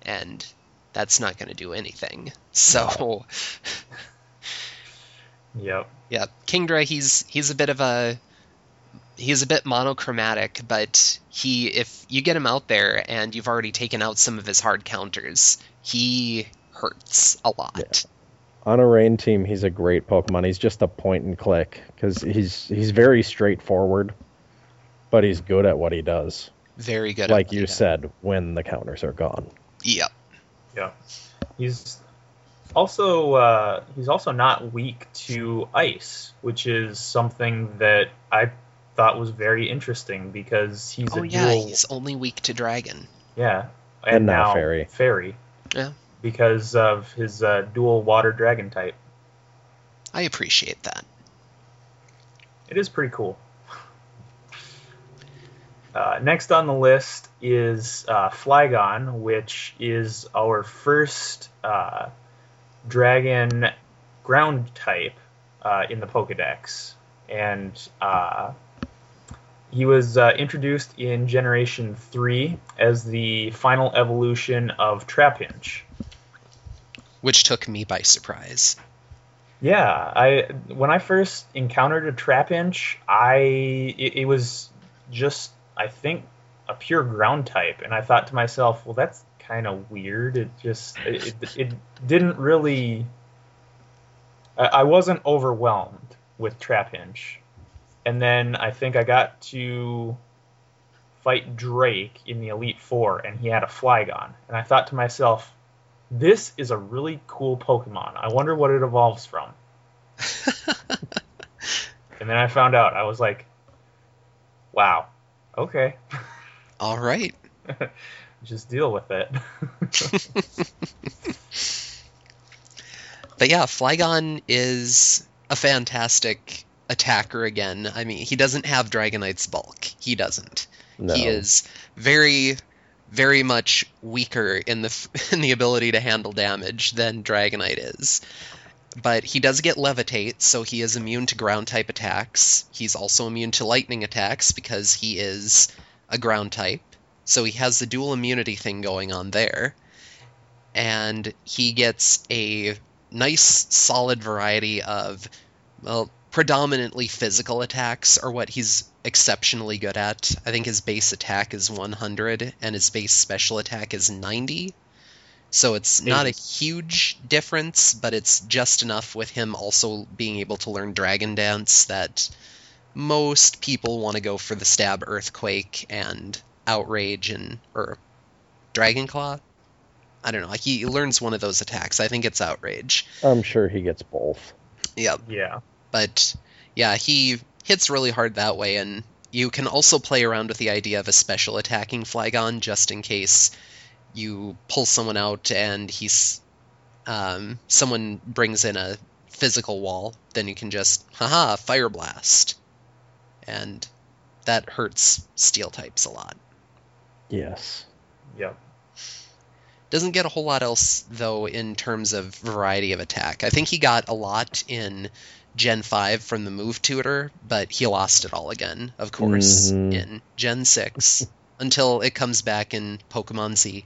And that's not going to do anything. So. Yep. Yeah, Kingdra, he's he's a bit of a he's a bit monochromatic, but he if you get him out there and you've already taken out some of his hard counters, he hurts a lot. On a rain team, he's a great Pokemon. He's just a point and click because he's he's very straightforward, but he's good at what he does. Very good. at like what you he does. said, when the counters are gone. Yep. Yeah. He's also uh, he's also not weak to ice, which is something that I thought was very interesting because he's Oh a yeah, dual he's only weak to dragon. yeah, And now fairy. fairy Yeah. because of his uh, dual water dragon type. I appreciate that. It is pretty cool. Uh, next on the list is uh, Flygon, which is our first uh, dragon ground type uh, in the Pokedex. And uh, he was uh, introduced in Generation 3 as the final evolution of Trapinch. Which took me by surprise. Yeah, I when I first encountered a Trapinch, I it, it was just I think a pure ground type, and I thought to myself, well, that's kind of weird. It just it, it, didn't really. I, I wasn't overwhelmed with Trapinch, and then I think I got to fight Drake in the Elite Four, and he had a Flygon, and I thought to myself, this is a really cool Pokemon. I wonder what it evolves from. and then I found out. I was like, wow, okay, All right. just deal with it. But yeah, Flygon is a fantastic attacker again. I mean, he doesn't have Dragonite's bulk. He doesn't. No. He is very, very much weaker in the in the ability to handle damage than Dragonite is. But he does get levitate, so he is immune to ground type attacks. He's also immune to lightning attacks because he is a ground type. So he has the dual immunity thing going on there. And he gets a nice solid variety of well predominantly physical attacks are what he's exceptionally good at. I think his base attack is 100 and his base special attack is 90. So it's not a huge difference, but it's just enough with him also being able to learn Dragon Dance that most people want to go for the stab earthquake and outrage and or Dragon Claw. I don't know. Like He learns one of those attacks. I think it's outrage. I'm sure he gets both. Yep yeah, but yeah, he hits really hard that way, and you can also play around with the idea of a special attacking Flygon just in case you pull someone out and he's um, someone brings in a physical wall, then you can just, haha, Fire Blast. And that hurts steel types a lot. Yes. Yep. Doesn't get a whole lot else, though, in terms of variety of attack. I think he got a lot in Gen 5 from the move tutor, but he lost it all again, of course, Mhm. in Gen 6 until it comes back in Pokemon Z.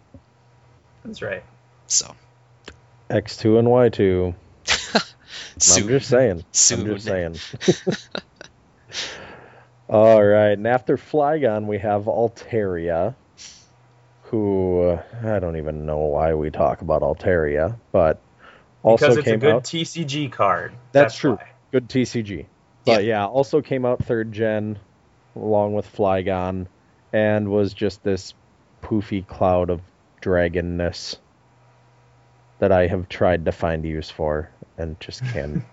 That's right. So, X2 and Y2. soon. I'm just saying. Soon. I'm just saying. All right, and after Flygon, we have Altaria, who uh, I don't even know why we talk about Altaria, but also because it's a good out TCG card. That's true. why. good TCG. But yeah. also came out third gen along with Flygon and was just this poofy cloud of dragonness that I have tried to find a use for and just can't.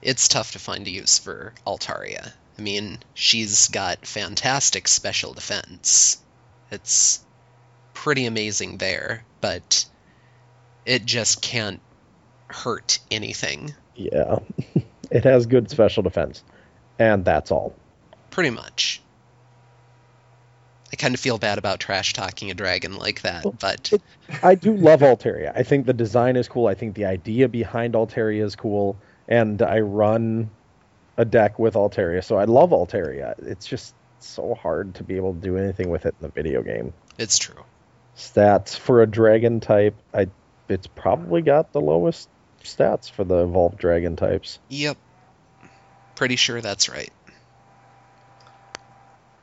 it's tough to find a use for Altaria. I mean, she's got fantastic special defense. It's pretty amazing there, but it just can't hurt anything, yeah. it has good special defense. And that's all. pretty much. I kind of feel bad about trash talking a dragon like that, but I do love Altaria. I think the design is cool. I think the idea behind Altaria is cool. And I run a deck with Altaria, so I love Altaria. It's just so hard to be able to do anything with it in the video game. it's true. Stats for a dragon type, I it's probably got the lowest stats for the evolved dragon types. Yep. Pretty sure that's right.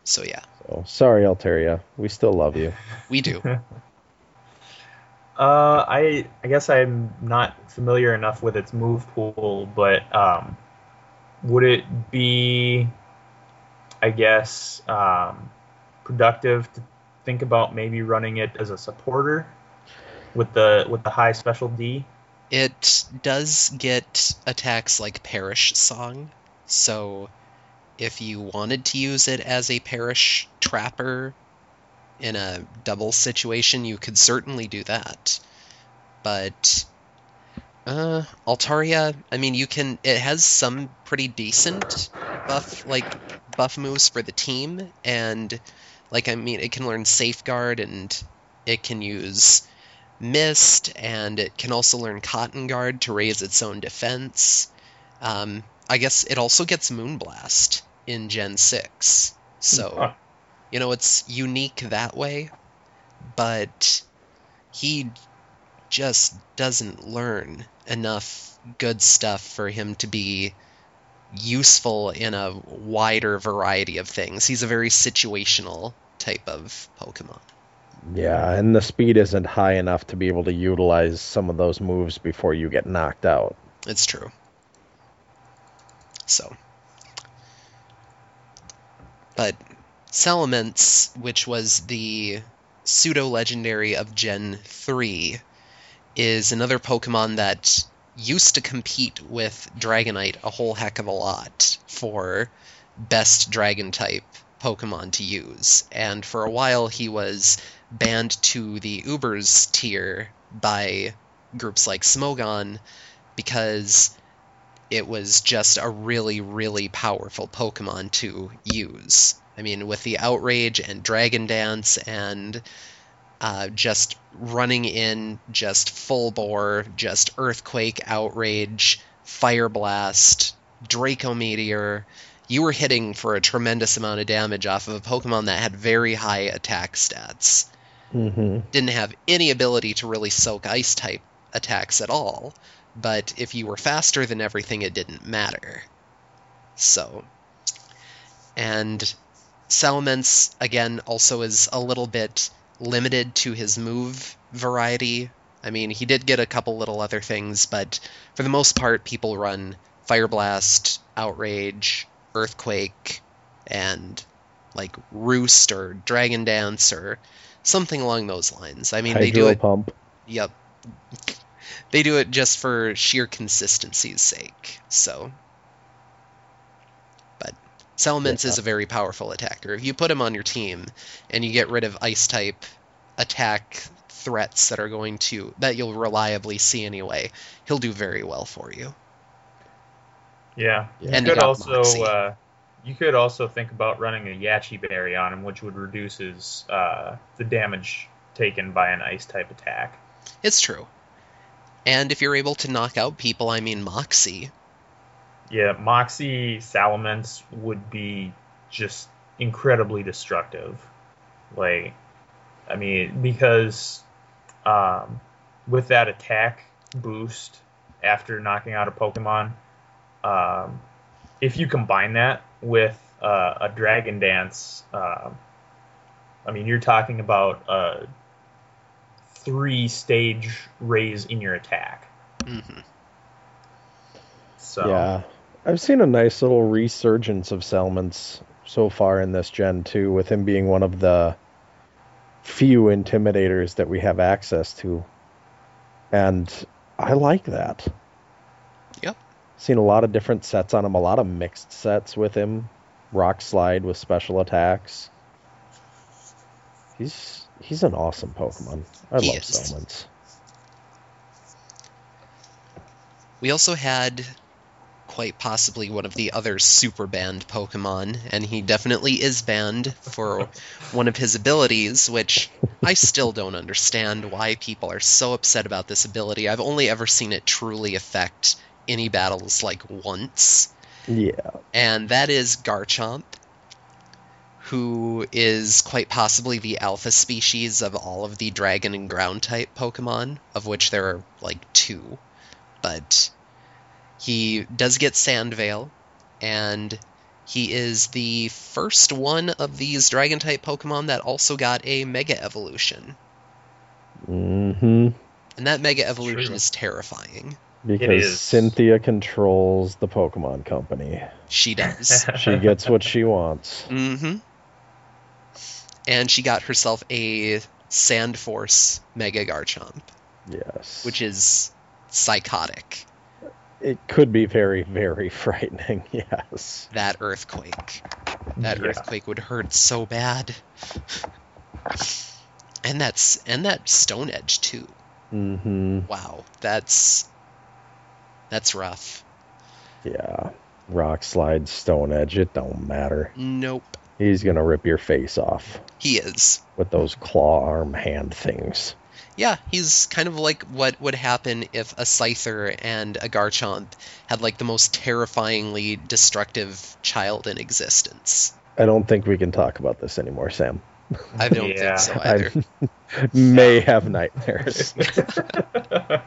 So yeah, So sorry, Altaria. We still love you. we do. Uh, I I guess I'm not familiar enough with its move pool, but um, would it be, I guess, um, productive to think about maybe running it as a supporter with the with the high special D? It does get attacks like Perish Song, so if you wanted to use it as a Perish Trapper in a double situation, you could certainly do that. But uh, Altaria, I mean, you can. It has some pretty decent buff, like buff moves for the team, and like I mean, it can learn Safeguard and it can use Mist, and it can also learn Cotton Guard to raise its own defense. Um, I guess it also gets Moonblast in Gen 6. So, Huh. you know, it's unique that way, but he just doesn't learn enough good stuff for him to be useful in a wider variety of things. He's a very situational type of Pokemon. Yeah, and the speed isn't high enough to be able to utilize some of those moves before you get knocked out. It's true. So. But Salamence, which was the pseudo legendary of Gen 3, is another Pokemon that used to compete with Dragonite a whole heck of a lot for best dragon type Pokemon to use. And for a while, he was banned to the Ubers tier by groups like Smogon because it was just a really, really powerful Pokemon to use. I mean, with the Outrage and Dragon Dance and uh, just running in just full bore, just Earthquake, Outrage, Fire Blast, Draco Meteor, you were hitting for a tremendous amount of damage off of a Pokemon that had very high attack stats hmm didn't have any ability to really soak ice type attacks at all. But if you were faster than everything, it didn't matter. So, and Salamence again also is a little bit limited to his move variety. I mean, he did get a couple little other things, but for the most part, people run Fire Blast, Outrage, Earthquake, and like Roost or Dragon Dance or something along those lines. I mean, they do Hydro it. pump. Yep. They do it just for sheer consistency's sake. So, but Salamence is a very powerful attacker. If you put him on your team and you get rid of ice type attack threats that are going to that you'll reliably see anyway, he'll do very well for you. Yeah. Yeah. You And you could also uh, you could also think about running a Yache Berry on him, which would reduce his uh, the damage taken by an ice type attack. It's true. And if you're able to knock out people, I mean Moxie. Yeah, Moxie Salamence would be just incredibly destructive. Like, I mean, because um, with that attack boost after knocking out a Pokemon, um, if you combine that with uh, a Dragon Dance, um I mean, you're talking about a three stage raise in your attack. hmm So Yeah. I've seen a nice little resurgence of Salamence so far in this gen too, with him being one of the few intimidators that we have access to. And I like that. Yep. Seen a lot of different sets on him, a lot of mixed sets with him. Rock slide with special attacks. He's he's an awesome Pokemon. I He love is. Salamence. We also had quite possibly one of the other super banned Pokemon, and he definitely is banned for one of his abilities, which I still don't understand why people are so upset about this ability. I've only ever seen it truly affect any battles like once, Yeah. and that is Garchomp, who is quite possibly the alpha species of all of the dragon and ground type Pokemon, of which there are like two. But he does get Sand Veil, and he is the first one of these dragon type Pokemon that also got a Mega Evolution. Mm-hmm. And that Mega Evolution true. is terrifying. Because is. Cynthia controls the Pokemon Company. She does. She gets what she wants. Mm-hmm. And she got herself a Sand Force Mega Garchomp, Yes. which is psychotic. It could be very, very frightening. Yes. That earthquake. That Yeah. earthquake would hurt so bad. And that's and that Stone Edge too. Mm-hmm. Wow, that's that's rough. Yeah. Rock slide, stone edge, it don't matter. Nope, He's gonna rip your face off he is. with those claw arm hand things. Yeah, he's kind of like what would happen if a Scyther and a Garchomp had like the most terrifyingly destructive child in existence. I don't think we can talk about this anymore, Sam. I don't Yeah. think so either. I may have nightmares uh,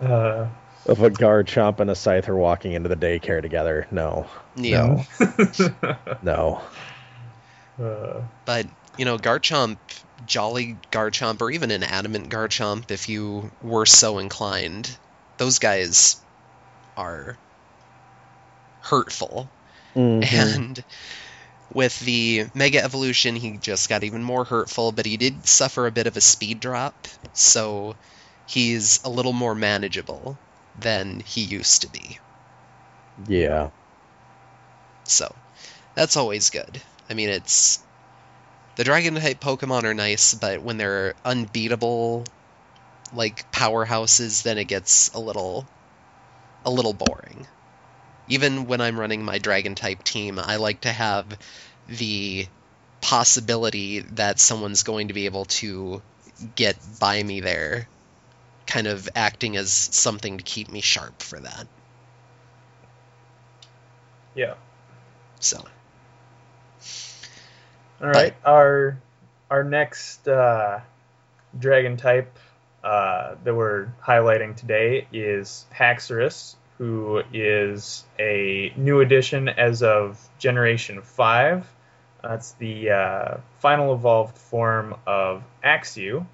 of a Garchomp and a Scyther walking into the daycare together. No. Yeah. No. No. uh, But, you know, Garchomp, Jolly Garchomp, or even an Adamant Garchomp, if you were so inclined, those guys are hurtful. Mhm. And with the Mega Evolution, he just got even more hurtful, but he did suffer a bit of a speed drop, so he's a little more manageable than he used to be. Yeah. So that's always good. I mean, it's the dragon type Pokemon are nice, but when they're unbeatable, like powerhouses, then it gets a little, a little boring. Even when I'm running my dragon type team, I like to have the possibility that someone's going to be able to get by me there, kind of acting as something to keep me sharp for that. yeah. So. All right. Our our next uh, dragon type uh, that we're highlighting today is Haxorus, who is a new addition as of Generation Five. That's the uh, final evolved form of Axew,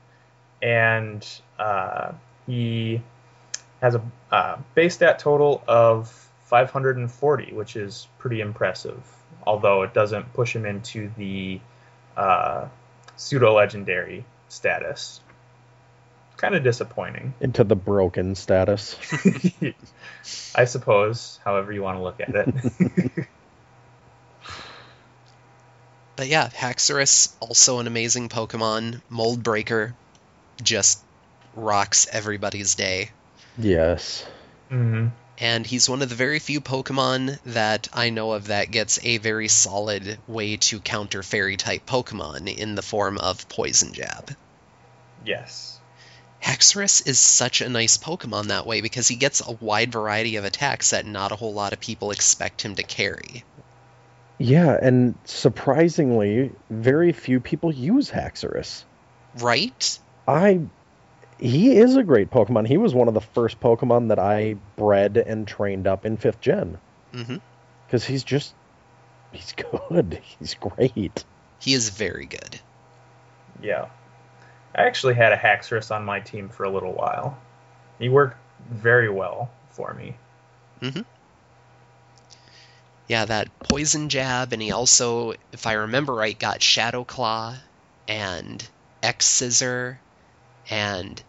and uh, he has a uh, base stat total of 540, which is pretty impressive. Although it doesn't push him into the uh, pseudo legendary status. Kind of disappointing, Into the broken status. I suppose. However you want to look at it. But yeah, Haxorus, also an amazing Pokemon. Mold Breaker just rocks everybody's day. Yes. hmm And he's one of the very few Pokemon that I know of that gets a very solid way to counter fairy type Pokemon in the form of Poison Jab. Yes. Haxorus is such a nice Pokemon that way because he gets a wide variety of attacks that not a whole lot of people expect him to carry. Yeah, and surprisingly, very few people use Haxorus. Right? I he is a great Pokemon. He was one of the first Pokemon that I bred and trained up in fifth gen. Because he's just he's good. He's great. He is very good. Yeah. I actually had a Haxorus on my team for a little while. He worked very well for me. Mm-hmm. Yeah, that Poison Jab, and he also, if I remember right, got Shadow Claw and X Scissor and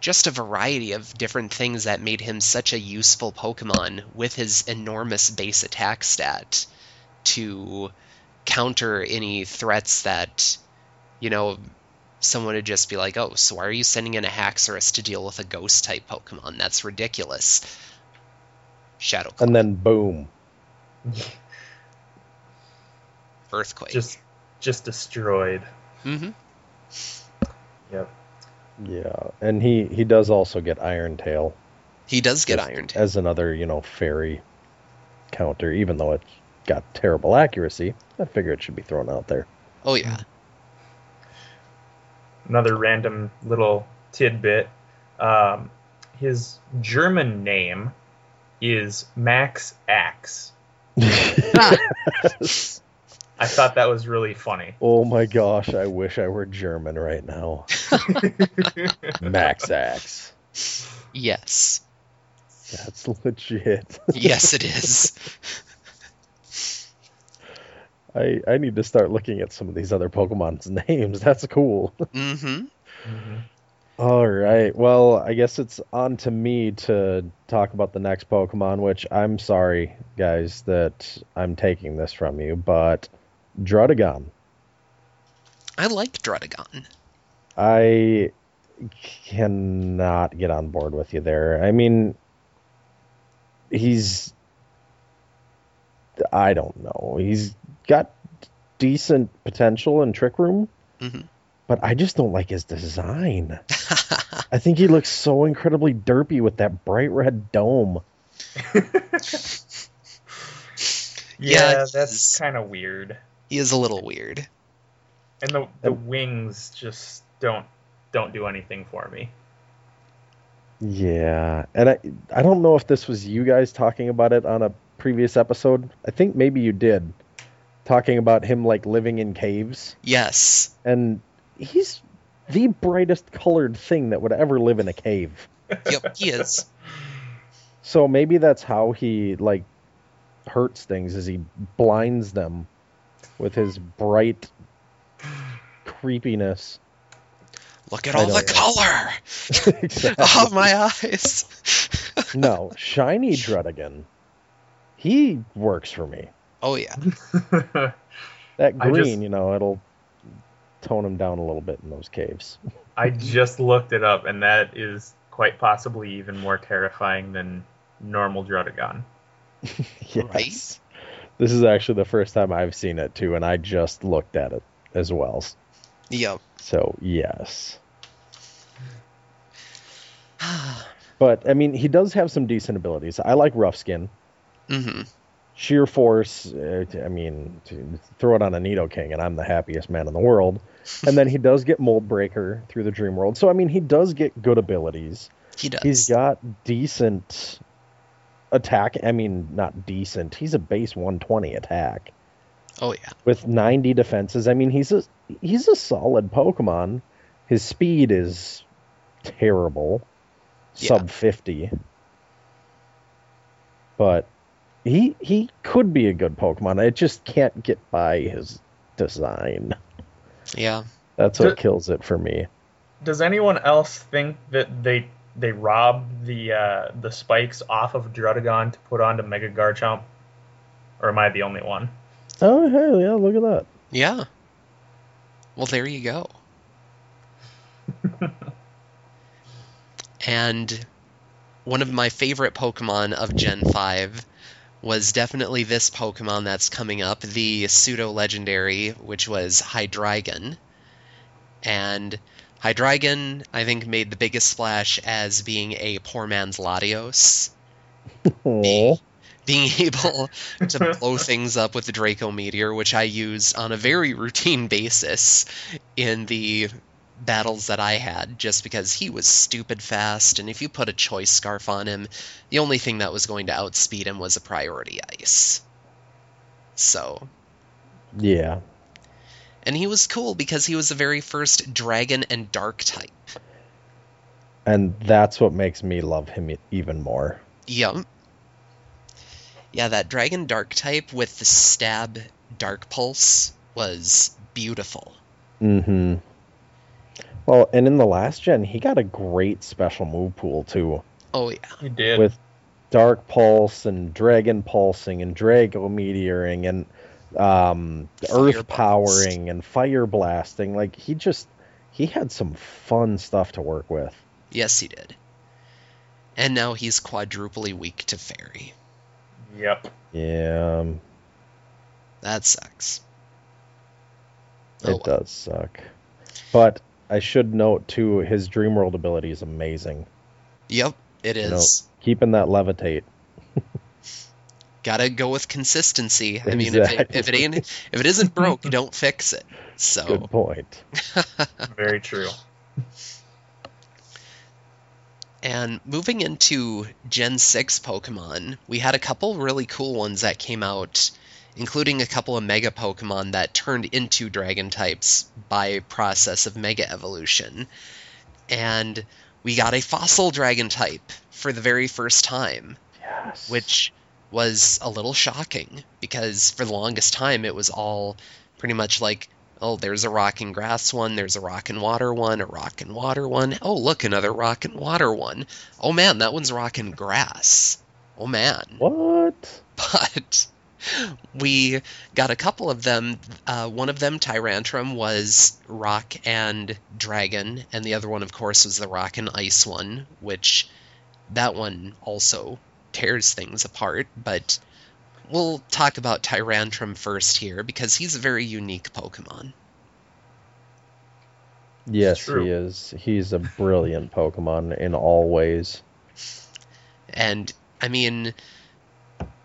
just a variety of different things that made him such a useful Pokemon with his enormous base attack stat to counter any threats that, you know, someone would just be like, oh, so why are you sending in a Haxorus to deal with a ghost type Pokemon? That's ridiculous. Shadow Claw, And then boom. Earthquake. Just just destroyed. hmm Yep. Yeah. And he he does also get Iron Tail He does get Just Iron Tail. as another, you know, fairy counter, even though it's got terrible accuracy. I figure it should be thrown out there. Oh yeah. Another random little tidbit. Um, his German name is Max Axe. I thought that was really funny. Oh my gosh, I wish I were German right now. Max Axe. Yes. That's legit. Yes, it is. I I need to start looking at some of these other Pokemon's names. That's cool. mm-hmm. Mhm. All right. Well, I guess it's on to me to talk about the next Pokemon, which I'm sorry, guys, that I'm taking this from you, but Druddigon. I like Druddigon. I cannot get on board with you there. I mean, he's. I don't know. He's got decent potential in Trick Room, Mhm. but I just don't like his design. I think he looks so incredibly derpy with that bright red dome. Yeah, Yeah, that's kind of weird. He is a little weird. And the the Um, wings just don't don't do anything for me. Yeah, and I I don't know if this was you guys talking about it on a previous episode. I think maybe you did, talking about him like living in caves, Yes. and he's the brightest colored thing that would ever live in a cave. Yep, he is. So maybe that's how he like hurts things is he blinds them with his bright creepiness. Look at I all the know. color. exactly. Oh my eyes. No, shiny Druddigon. He works for me. Oh yeah. That green, just- you know, it'll tone him down a little bit in those caves. I just looked it up, and that is quite possibly even more terrifying than normal Druddigon. yes. This is actually the first time I've seen it too, and I just looked at it as well. Yep. So yes. But I mean, he does have some decent abilities. I like rough skin, Mm-hmm. sheer force. Uh, I mean, to throw it on a Nidoking, and I'm the happiest man in the world. And then he does get Mold Breaker through the Dream World. So I mean, he does get good abilities. He does. He's got decent attack. I mean, not decent. He's a base 120 attack oh yeah. with 90 defenses. I mean, he's a he's a solid Pokemon. His speed is terrible, Yeah. sub 50. But he he could be a good Pokemon. It just can't get by his design. Yeah. That's what Ju- kills it for me. Does anyone else think that they they rob the uh, the spikes off of Druddigon to put onto Mega Garchomp? Or am I the only one? Oh, hey, yeah, look at that. Yeah. Well, there you go. and one of my favorite Pokemon of Gen 5 was definitely this Pokemon that's coming up, the pseudo legendary, which was Hydreigon. And Hydreigon, I think, made the biggest splash as being a poor man's Latios. Aw. Being able to blow things up with the Draco Meteor, which I use on a very routine basis in the battles that I had, just because he was stupid fast, and if you put a choice scarf on him, the only thing that was going to outspeed him was a priority ice. So, Yeah. And he was cool because he was the very first dragon and dark type. And that's what makes me love him e- even more. Yep. Yeah, that dragon dark type with the stab dark pulse was beautiful. Mm-hmm. Well, and in the last gen, he got a great special move pool too, Oh yeah. He did. with Dark Pulse and Dragon Pulsing and Draco Meteoring and um, Earth Powering and Fire Blasting. Like he just he had some fun stuff to work with. Yes, he did. And now he's quadruply weak to fairy. Yep. Yeah, That sucks. it Oh, well. does suck. But I should note too, his Dream World ability is amazing. Yep, it is. You know, keeping that levitate. Gotta go with consistency. I mean, if it, if it ain't, if it isn't broke, don't fix it. So, Good point. Very true. and moving into Gen 6 Pokemon, we had a couple really cool ones that came out, including a couple of Mega Pokemon that turned into Dragon types by process of Mega Evolution. And we got a Fossil Dragon type for the very first time. Yes. which was a little shocking because for the longest time it was all pretty much like oh there's a rock and grass one there's a rock and water one a rock and water one oh look another rock and water one oh man that one's rock and grass oh man What? but we got a couple of them. Uh, one of them, Tyrantrum, was rock and dragon, and the other one, of course, was the rock and ice one, which that one also tears things apart. But we'll talk about Tyrantrum first here because he's a very unique Pokemon. Yes, he is. He's a brilliant Pokemon in all ways. And I mean,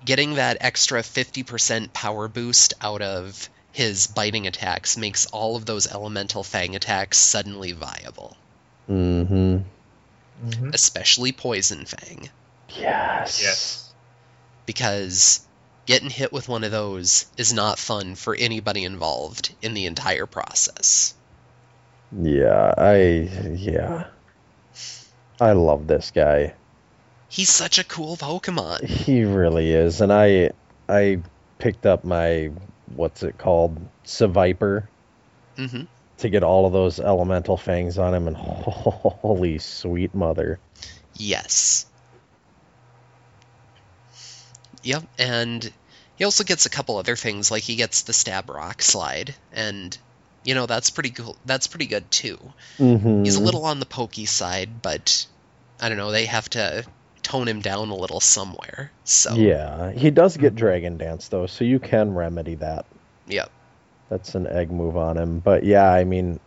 getting that extra 50% power boost out of his biting attacks makes all of those elemental fang attacks suddenly viable, Mm-hmm. hmm especially poison fang, Yes. Yes. because getting hit with one of those is not fun for anybody involved in the entire process. Yeah, I yeah. I love this guy. He's such a cool Pokemon. He really is. And I I picked up my what's it called? Seviper hmm to get all of those elemental fangs on him and holy sweet mother. Yes. Yep, and he also gets a couple other things, like he gets the stab rock slide, and you know that's pretty cool. That's pretty good too. Mm-hmm. He's a little on the pokey side, but I don't know. They have to tone him down a little somewhere. So Yeah, he does get Dragon Dance though, so you can remedy that. yep, That's an egg move on him. But yeah, I mean,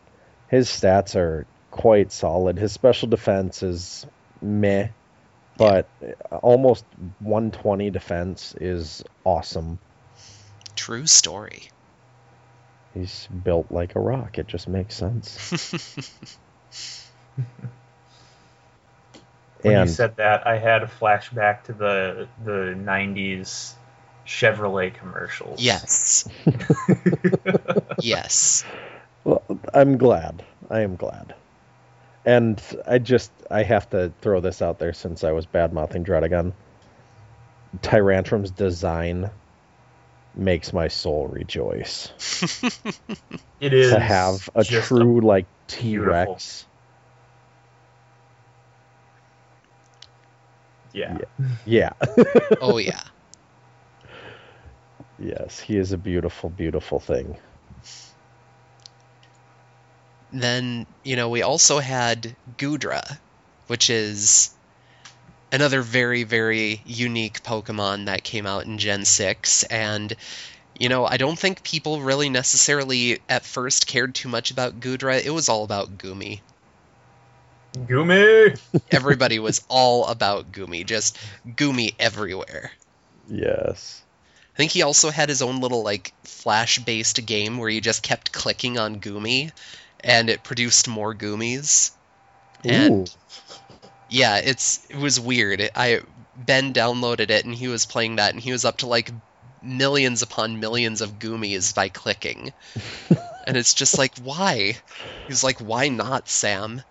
his stats are quite solid. His special defense is meh, but almost 120 defense is awesome. true story. He's built like a rock. It just makes sense. When and you said that, I had a flashback to the the '90s Chevrolet commercials. yes, yes. well, I'm glad. I am glad. And I just I have to throw this out there since I was bad mouthing Druddigon. Tyrantrum's design makes my soul rejoice. It is to have a just true like T-Rex. yeah. Yeah. Oh yeah. yes, he is a beautiful, beautiful thing. Then, you know, we also had Goodra, which is another very, very unique Pokemon that came out in Gen 6. And, you know, I don't think people really necessarily at first cared too much about Goodra. It was all about Goomy. Goomy. Everybody was all about Goomy, just Goomy everywhere. Yes. I think he also had his own little like flash-based game where you just kept clicking on Goomy, and it produced more Goomys. And yeah, it's it was weird. I Ben downloaded it and he was playing that, and he was up to like millions upon millions of Goomys by clicking. and it's just like, why? He's like, why not, Sam?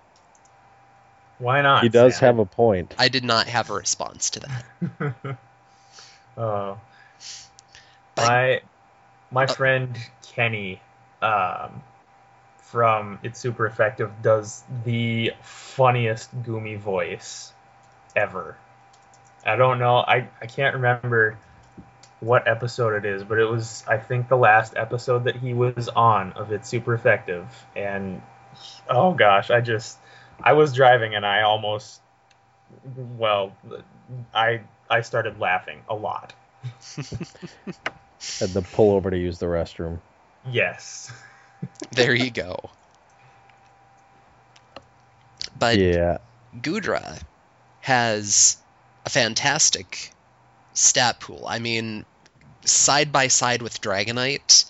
Why not? He does Sam? have a point. I did not have a response to that. Oh. But- my my Uh, friend Kenny um, from It's Super Effective does the funniest Goomy voice ever. I don't know. I, I can't remember what episode it is, but it was I think the last episode that he was on of It's Super Effective, and oh gosh, I just I was driving and I almost well I I started laughing a lot. Had to pull over to use the restroom. Yes. There you go. But yeah. Goodra has a fantastic stat pool. I mean, side by side with Dragonite,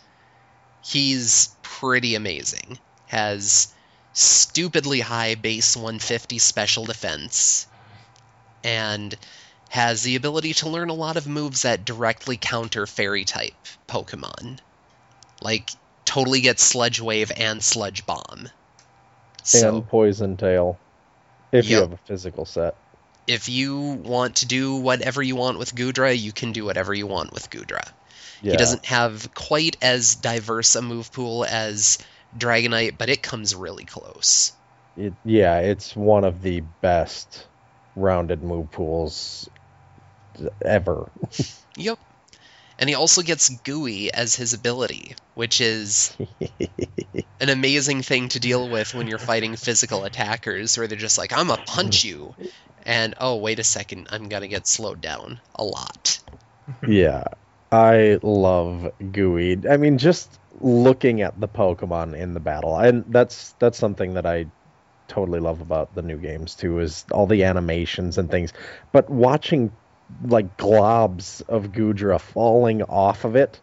he's pretty amazing. Has stupidly high base 150 special defense, and has the ability to learn a lot of moves that directly counter fairy type Pokemon. Like, totally gets Sludge Wave and Sludge Bomb. So, and poison tail. If you have a physical set. if you want to do whatever you want with Goodra, you can do whatever you want with Goodra. Yeah. He doesn't have quite as diverse a move pool as Dragonite, but it comes really close. It, yeah, it's one of the best rounded move pools ever. Yep. And he also gets Gooey as his ability, which is an amazing thing to deal with when you're fighting physical attackers, where they're just like, I'm gonna punch you. And oh, wait a second, I'm gonna get slowed down a lot. yeah. I love Gooey. I mean, just looking at the Pokemon in the battle, and that's that's something that I totally love about the new games too, is all the animations and things. But watching like globs of Goodra falling off of it,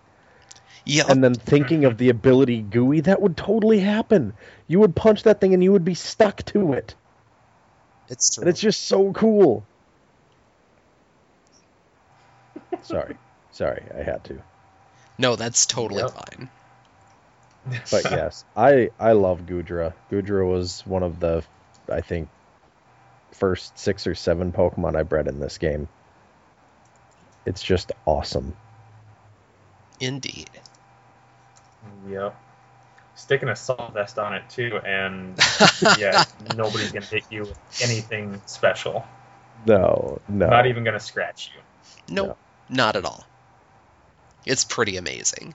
Yep. and then thinking of the ability Gooey, that would totally happen. You would punch that thing and you would be stuck to it. it's true. And it's just so cool. Sorry. Sorry, I had to. No, that's totally Yep. fine. But yes, I I love Goodra. Goodra was one of the I think first 6 or 7 Pokemon I bred in this game. It's just awesome. Indeed. Yep. Sticking Assault Vest on it too, and yeah, nobody's gonna hit you with anything special. No, no. Not even gonna scratch you. Nope, No. not at all. It's pretty amazing.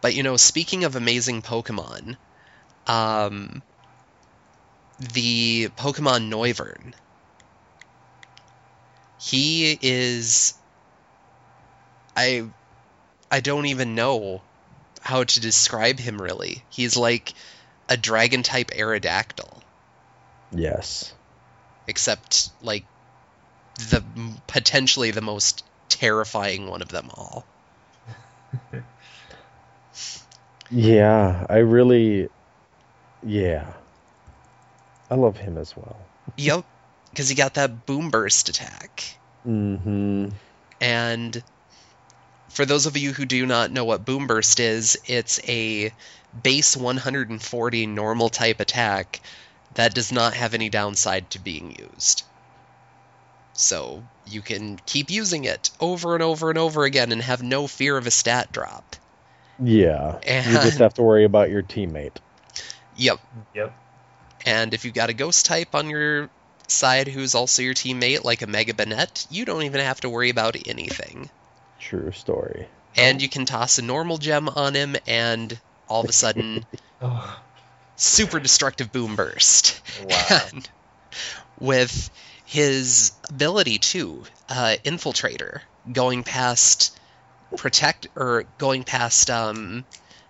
But you know, speaking of amazing Pokemon, um, the Pokemon Noivern, he is. I, I don't even know how to describe him really. He's like a dragon type Aerodactyl. Yes. except like the potentially the most terrifying one of them all. Yeah, I really yeah. I love him as well. Yep, because he got that boom burst attack. Mhm. And for those of you who do not know what boom burst is, it's a base 140 normal type attack that does not have any downside to being used. So you can keep using it over and over and over again and have no fear of a stat drop. Yeah. And, You just have to worry about your teammate. Yep, Yep. And if you've got a ghost type on your side who's also your teammate, like a Mega Banette, you don't even have to worry about anything. True story. And you can toss a normal gem on him, and all of a sudden, Oh, super destructive boom burst. wow. And with his ability too, uh, infiltrator, going past protect or going past um,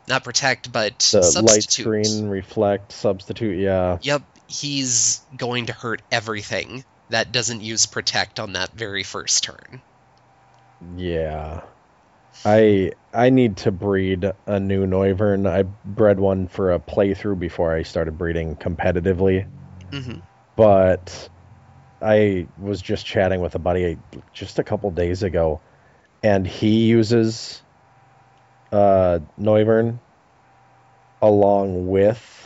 not protect but The light substitute. screen, reflect, substitute. Yeah, Yep, he's going to hurt everything that doesn't use protect on that very first turn. yeah. I I need to breed a new Noivern. I bred one for a playthrough before I started breeding competitively. hmm but I was just chatting with a buddy just a couple days ago, and he uses uh, Noivern along with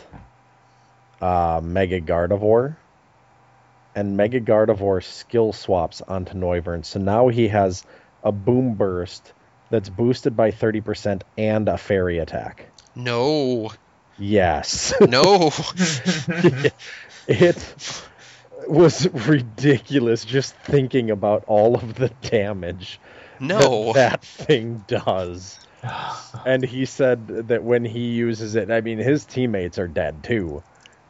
uh, Mega Gardevoir, and Mega Gardevoir skill swaps onto Noivern. So now he has a Boom Burst that's boosted by 30% and a Fairy attack. No, Yes. no. it was ridiculous just thinking about all of the damage No. that, that thing does. And he said that when he uses it, I mean, his teammates are dead too,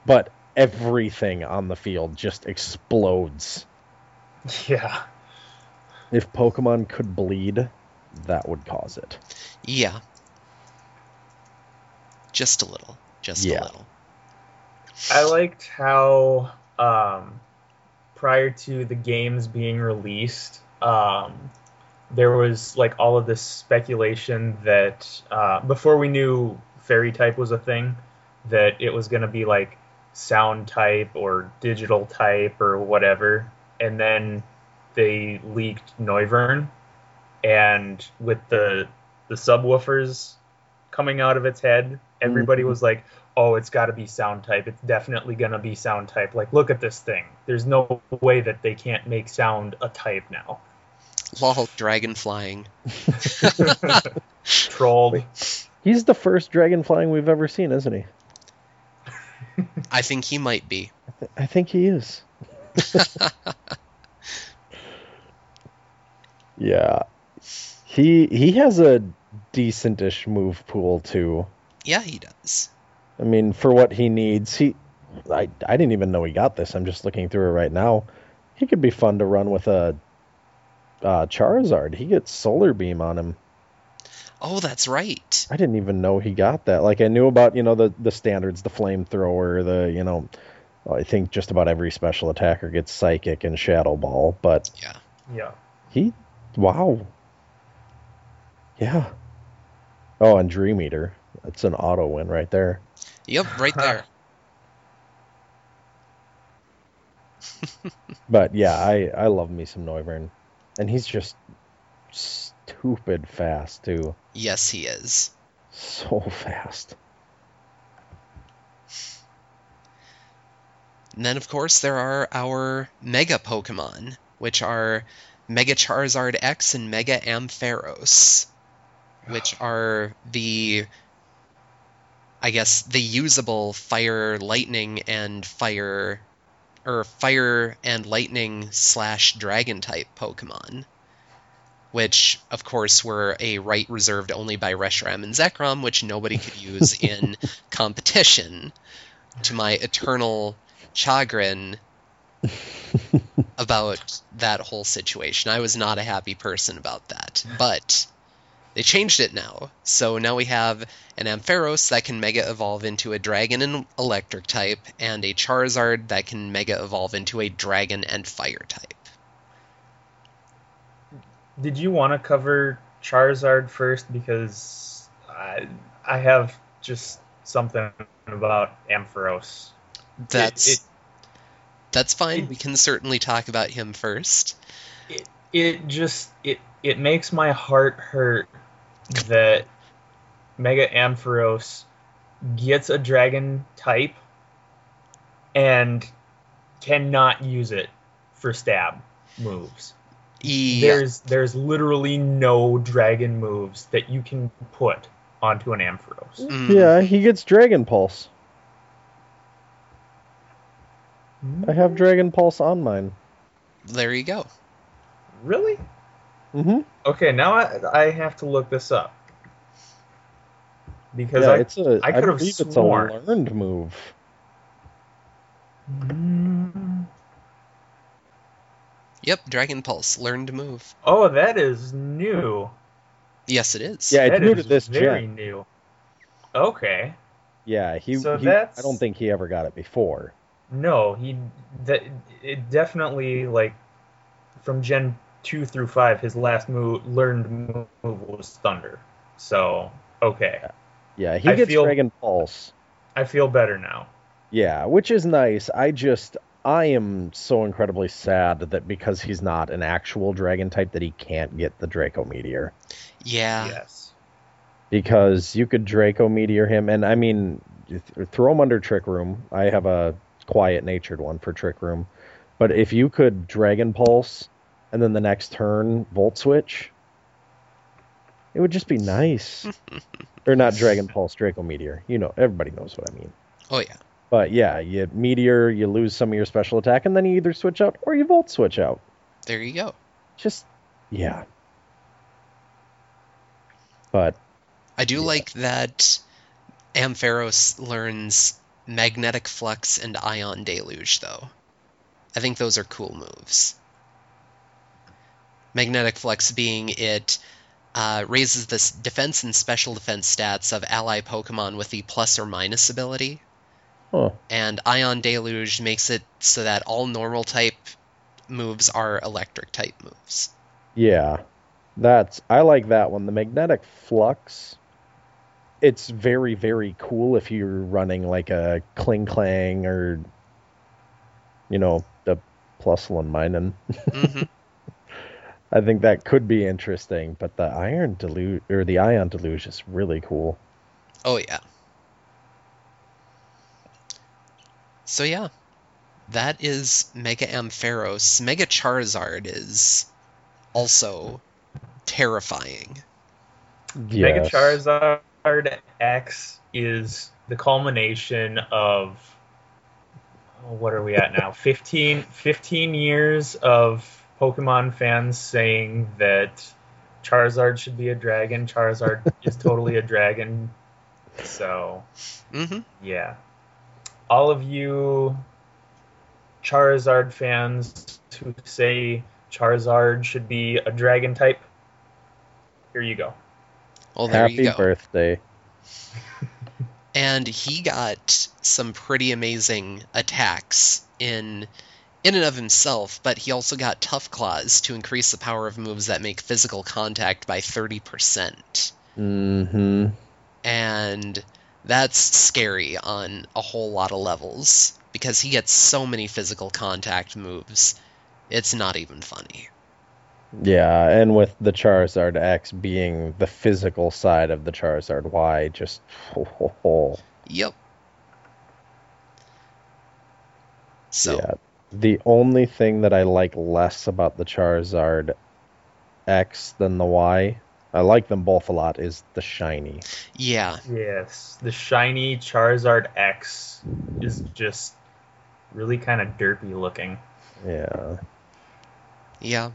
but everything on the field just explodes. yeah. If Pokemon could bleed, that would cause it. Yeah. Just a little. Just Yeah. a little. I liked how um, prior to the games being released, um, there was like all of this speculation that uh, before we knew fairy type was a thing, that it was going to be like sound type or digital type or whatever, and then they leaked Noivern, and with the the subwoofers coming out of its head, everybody mm-hmm. was like, oh, it's got to be sound type. It's definitely going to be sound type. Like, look at this thing. There's no way that they can't make sound a type now. Lol, dragon flying. Trolled. He's the first dragon flying we've ever seen, isn't he? I think he might be. I think he is. yeah. He he has a decentish move pool too. Yeah, he does. I mean, for what he needs, he I I didn't even know he got this. I'm just looking through it right now. He could be fun to run with a uh, Charizard. He gets Solar Beam on him. Oh, that's right. I didn't even know he got that. Like I knew about, you know, the the standards, the flamethrower, the, you know, I think just about every special attacker gets psychic and shadow ball, but Yeah. Yeah. he wow. Yeah. Oh, and Dream Eater. That's an auto win right there. Yep, right there. But yeah, I I love me some Noivern. And he's just stupid fast too. Yes, he is. So fast. And then, of course, there are our Mega Pokemon, which are Mega Charizard X and Mega Ampharos, which ah. are the, I guess, the usable Fire, Lightning, and Fire, or Fire and Lightning slash Dragon type Pokemon. Which, of course, were a right reserved only by Reshiram and Zekrom, which nobody could use in competition. To my eternal chagrin about that whole situation. I was not a happy person about that. But they changed it now. So now we have an Ampharos that can mega evolve into a dragon and electric type, and a Charizard that can mega evolve into a dragon and fire type. Did you want to cover Charizard first? Because I, I have just something about Ampharos. It- That's it, that's fine. it- we can certainly talk about him first. it, it just it it makes my heart hurt that Mega Ampharos gets a dragon type and cannot use it for stab moves. Yeah. There's there's literally no dragon moves that you can put onto an Ampharos. Mm, Yeah, he gets Dragon Pulse. I have Dragon Pulse on mine. There you go. Really? Mm-hmm. Okay, now I, I have to look this up because Yeah, I it's a. I I could've believe it's a learned move. Mm. Yep, Dragon Pulse, learn to move. Oh, that is new. Yes, it is. Yeah, it's That new is to this very gen. new. Okay. Yeah, he. So he that's- I don't think he ever got it before. No, he that it definitely like from Gen two through five, his last move learned move was Thunder. So okay, Yeah, he I gets feel- Dragon Pulse. I feel better now. Yeah, which is nice. I just I am so incredibly sad that because he's not an actual dragon type that he can't get the Draco Meteor. Yeah. yes. Because you could Draco Meteor him and I mean th- throw him under Trick Room. I have a quiet natured one for Trick Room. But if you could Dragon Pulse and then the next turn Volt Switch, it would just be nice. or not Dragon Pulse, Draco Meteor. You know, everybody knows what I mean. Oh yeah. But yeah, you meteor, you lose some of your special attack, and then you either switch out or you volt switch out. There you go. Just yeah. But I do Yeah. like that Ampharos learns Magnetic Flux and Ion Deluge, though. I think those are cool moves. Magnetic Flux being it uh, raises the defense and special defense stats of ally Pokemon with the plus or minus ability, huh, and Ion Deluge makes it so that all normal type moves are electric type moves. yeah, that's I like that one. The magnetic flux. It's very very cool if you're running like a Klinklang or, you know, the Plusle Minun. hmm I think that could be interesting. But the Iron Deluge or the Ion Deluge is really cool. Oh yeah. So yeah, that is Mega Ampharos. Mega Charizard is also terrifying. Mega Charizard X is the culmination of oh, what are we at now? 15, 15 years of Pokemon fans saying that Charizard should be a dragon. Charizard is totally a dragon. So hmm yeah, all of you Charizard fans who say Charizard should be a dragon type, here you go. Well, there Happy you go. birthday. and he got some pretty amazing attacks in in and of himself, but he also got Tough Claws to increase the power of moves that make physical contact by 30%. Mm-hmm. And that's scary on a whole lot of levels because he gets so many physical contact moves. It's not even funny. Yeah, and with the Charizard X being the physical side of the Charizard Y, just oh, Yep. So, yeah. The only thing that I like less about the Charizard X than the Y, I like them both a lot, is the shiny. yeah. Yes, the shiny Charizard X is just really kind of derpy looking. Yeah. Yeah.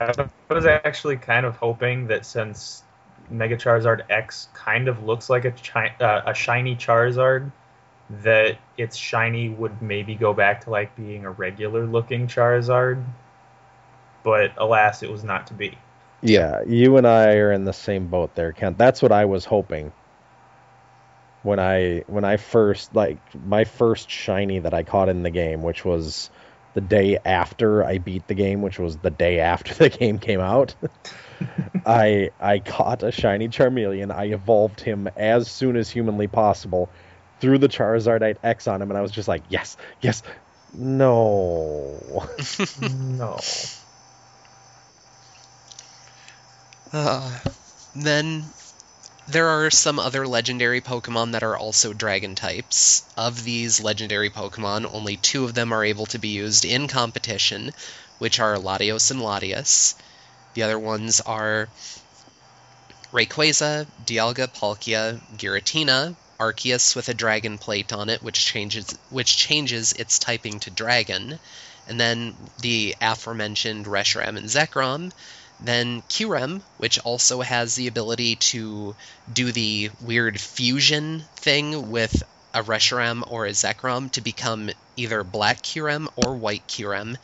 I was actually kind of hoping that since Mega Charizard X kind of looks like a chi- uh, a shiny Charizard, that its shiny would maybe go back to like being a regular looking Charizard. But alas, it was not to be. Yeah, you and I are in the same boat there, Kent. That's what I was hoping. When I when I first like my first shiny that I caught in the game, which was the day after I beat the game, which was the day after the game came out. I I caught a shiny Charmeleon. I evolved him as soon as humanly possible, threw the Charizardite X on him, and I was just like, yes, yes, no. no. Uh, then there are some other legendary Pokemon that are also dragon types. Of these legendary Pokemon, only two of them are able to be used in competition, which are Latios and Latias. The other ones are Rayquaza, Dialga, Palkia, Giratina, Arceus with a dragon plate on it, which changes which changes its typing to dragon, and then the aforementioned Reshiram and Zekrom, Then Kyurem, which also has the ability to do the weird fusion thing with a Reshiram or a Zekrom to become either Black Kyurem or White Kyurem.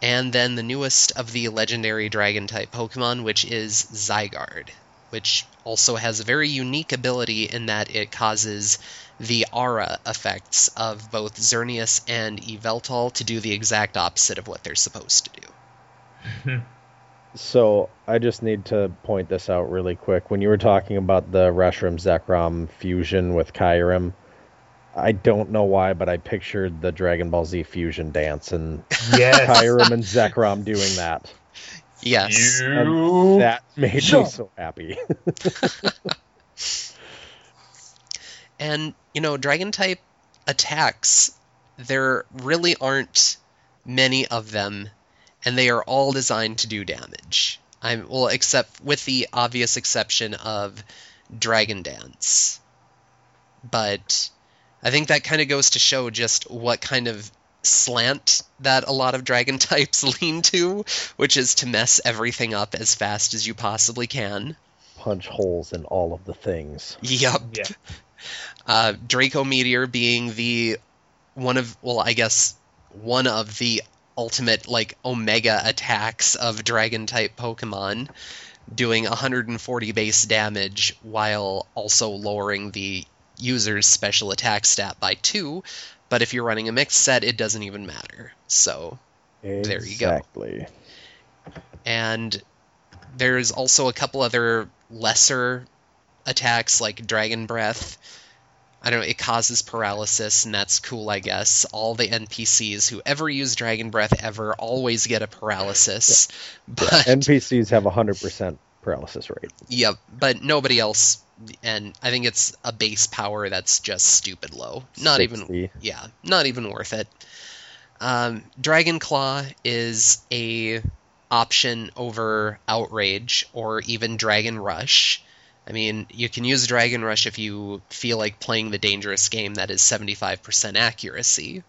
And then the newest of the legendary dragon type Pokemon, which is Zygarde, which also has a very unique ability in that it causes the aura effects of both Xerneas and Yveltal to do the exact opposite of what they're supposed to do. So I just need to point this out really quick. When you were talking about the Reshiram Zekrom fusion with Kyurem, I don't know why, but I pictured the Dragon Ball Z fusion dance and Yes. Kyurem and Zekrom doing that. Yes. And that made me so happy. And, you know, dragon type attacks, there really aren't many of them, and they are all designed to do damage. I'm well, except with the obvious exception of Dragon Dance. But I think that kind of goes to show just what kind of slant that a lot of dragon types lean to, which is to mess everything up as fast as you possibly can. Punch holes in all of the things. Yup. Yeah. Uh, Draco Meteor being the one of well, I guess one of the ultimate like omega attacks of dragon type Pokemon, doing 140 base damage while also lowering the user's special attack stat by two. But if you're running a mixed set, it doesn't even matter. So There you go. Exactly. and there's also a couple other lesser attacks like Dragon Breath. I don't know, it causes paralysis, and that's cool, I guess. All the NPCs who ever use Dragon Breath ever always get a paralysis. But NPCs have a 100% paralysis rate. Yep, but nobody else, and I think it's a base power that's just stupid low. Not even, yeah, not even worth it. Um, Dragon Claw is a option over Outrage or even Dragon Rush. I mean, you can use Dragon Rush if you feel like playing the dangerous game that is 75% accuracy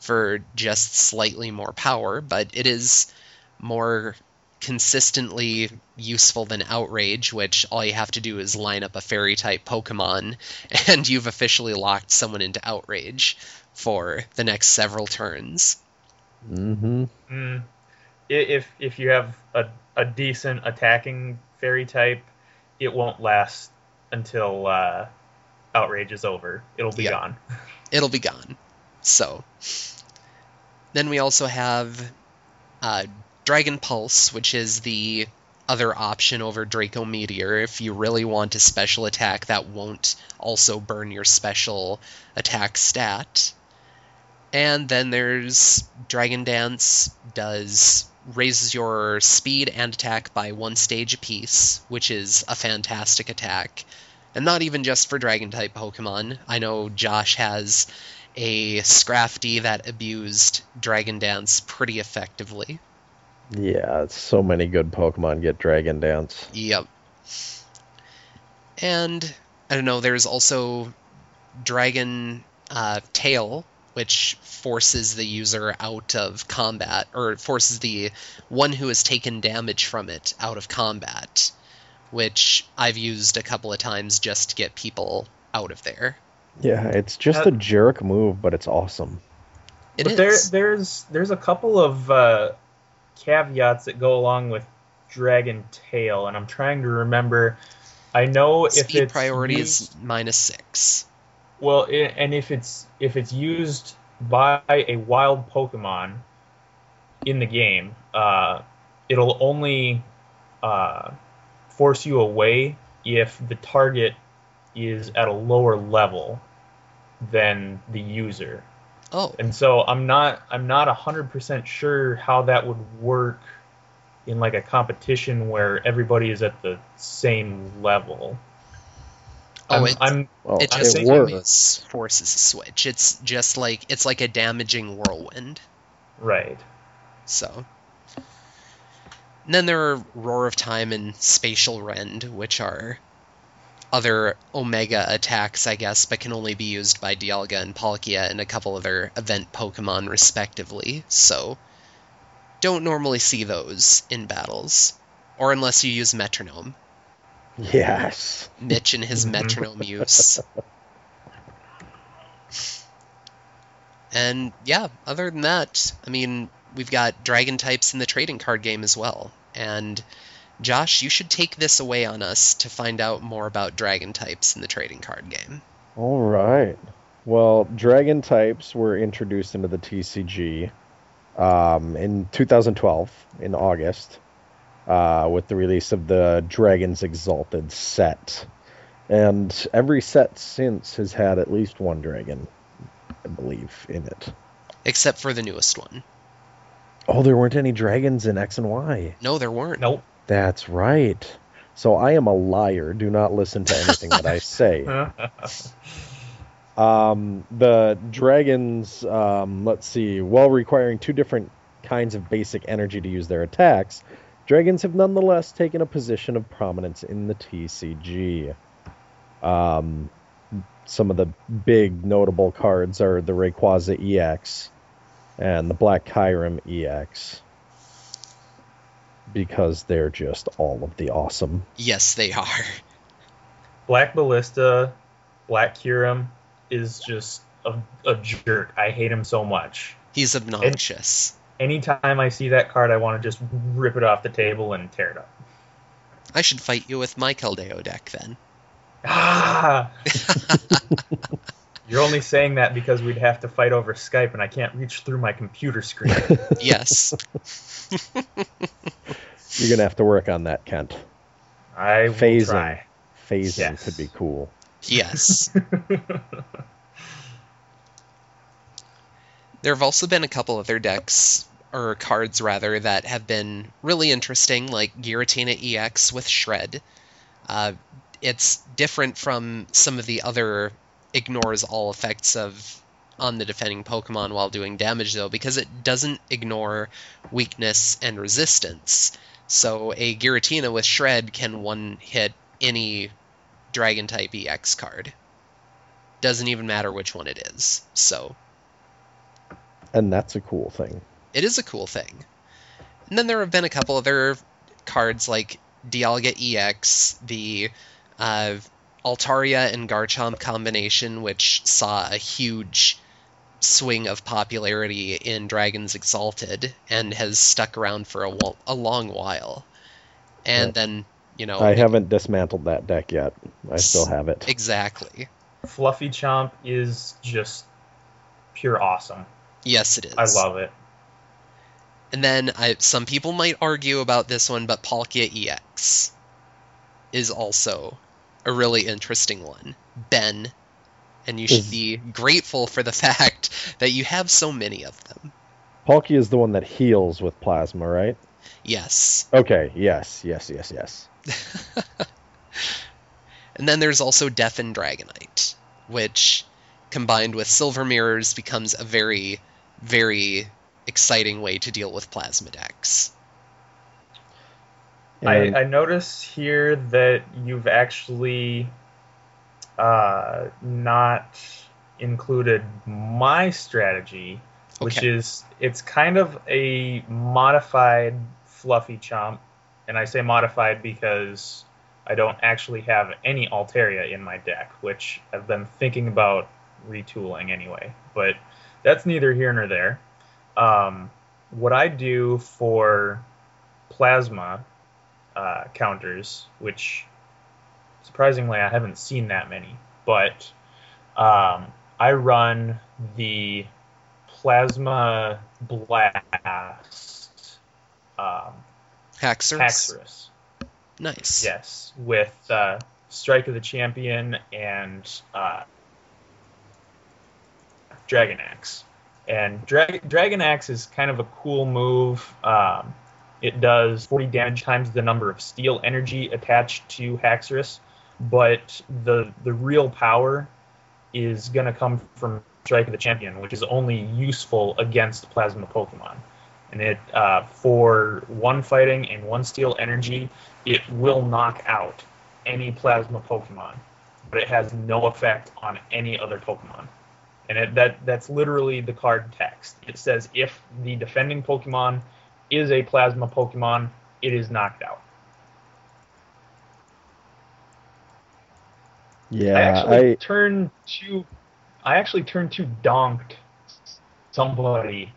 for just slightly more power, but it is more consistently useful than Outrage, which all you have to do is line up a fairy type Pokemon, and you've officially locked someone into Outrage for the next several turns. Mm-hmm. Mm. If if you have a, a decent attacking fairy type, it won't last until uh, outrage is over. It'll be Yeah. gone. It'll be gone. So, then we also have uh, Dragon Pulse, which is the other option over Draco Meteor if you really want a special attack that won't also burn your special attack stat. And then there's Dragon Dance does raises your speed and attack by one stage apiece, which is a fantastic attack. And not even just for dragon type Pokemon. I know Josh has a Scrafty that abused Dragon Dance pretty effectively. Yeah, so many good Pokemon get Dragon Dance. Yep. And I don't know, there's also Dragon uh, Tail, which forces the user out of combat, or forces the one who has taken damage from it out of combat, which I've used a couple of times just to get people out of there. Yeah, it's just Uh, a jerk move, but it's awesome. It but is. there there's there's a couple of uh, caveats that go along with Dragon Tail, and I'm trying to remember. I know if Speed it's priority is minus six. Well, and if it's if it's used by a wild Pokemon in the game, uh, it'll only uh, force you away if the target is at a lower level than the user. Oh, And so I'm not I'm not hundred percent sure how that would work in like a competition where everybody is at the same level. Oh, I'm, it- I'm Well, it just it it works. forces a switch. It's just like it's like a damaging whirlwind. right. So. And then there are Roar of Time and Spatial Rend, which are other Omega attacks, I guess, but can only be used by Dialga and Palkia and a couple other event Pokemon, respectively. So, don't normally see those in battles. or unless you use metronome. Yes. Mitch and his metronome use. And yeah, other than that, I mean, we've got dragon types in the trading card game as well. And Josh, you should take this away on us to find out more about dragon types in the trading card game. All right. Well, dragon types were introduced into the TCG um, in 2012 in August uh, with the release of the Dragons Exalted set. And every set since has had at least one dragon, I believe, in it. Except for the newest one. Oh, there weren't any dragons in X and Y. No, there weren't. Nope. That's right. So I am a liar. Do not listen to anything that I say. Um, the dragons, um, let's see, while requiring two different kinds of basic energy to use their attacks, dragons have nonetheless taken a position of prominence in the TCG. Um, some of the big notable cards are the Rayquaza EX and the Black Kyurem EX because they're just all of the awesome. Yes, they are. Black Ballista, Black Kyurem is just a, a jerk. I hate him so much. He's obnoxious. Anytime I see that card, I want to just rip it off the table and tear it up. I should fight you with my Keldeo deck then. Ah! You're only saying that because we'd have to fight over Skype, and I can't reach through my computer screen. Yes. You're gonna have to work on that, Kent. I will Phasing. try. Phasing Yes. could be cool. yes. There have also been a couple other decks, or cards rather, that have been really interesting, like Giratina EX with Shred. Uh, it's different from some of the other ignores all effects of on the defending Pokemon while doing damage, though, because it doesn't ignore weakness and resistance. So a Giratina with Shred can one hit any Dragon type EX card. Doesn't even matter which one it is. So And that's a cool thing. it is a cool thing. And then there have been a couple other cards like Dialga EX, the uh, Altaria and Garchomp combination, which saw a huge swing of popularity in Dragons Exalted and has stuck around for a, wa- a long while. And Yeah. then, you know, I haven't dismantled that deck yet. I still have it. exactly. Fluffy Chomp is just pure awesome. Yes, it is. I love it. And then I, some people might argue about this one, but Palkia EX is also a really interesting one. Ben, and you should Is- be grateful for the fact that you have so many of them. Palkia is the one that heals with plasma, right? Yes. Okay, yes, yes, yes, yes. And then there's also Death and Dragonite, which combined with Silver Mirrors becomes a very, very exciting way to deal with plasma decks. I, I notice here that you've actually uh, not included my strategy, which is it's kind of a modified fluffy chomp, and I say modified because I don't actually have any Altaria in my deck, which I've been thinking about retooling anyway. But that's neither here nor there. Um, what I do for plasma uh, counters, which surprisingly I haven't seen that many, but um, I run the plasma blast um, Haxorus? Haxorus. Nice. Yes, with uh, Strike of the Champion and uh, Dragon Axe. And Dra- Dragon Axe is kind of a cool move. Um, it does 40 damage times the number of steel energy attached to Haxorus, but the the real power is going to come from Strike of the Champion, which is only useful against Plasma Pokemon. And it uh, for one fighting and one steel energy, it will knock out any Plasma Pokemon, but it has no effect on any other Pokemon and it, that that's literally the card text. It says if the defending Pokemon is a plasma Pokemon, it is knocked out. Yeah, I actually I... turned to I actually turned to donked somebody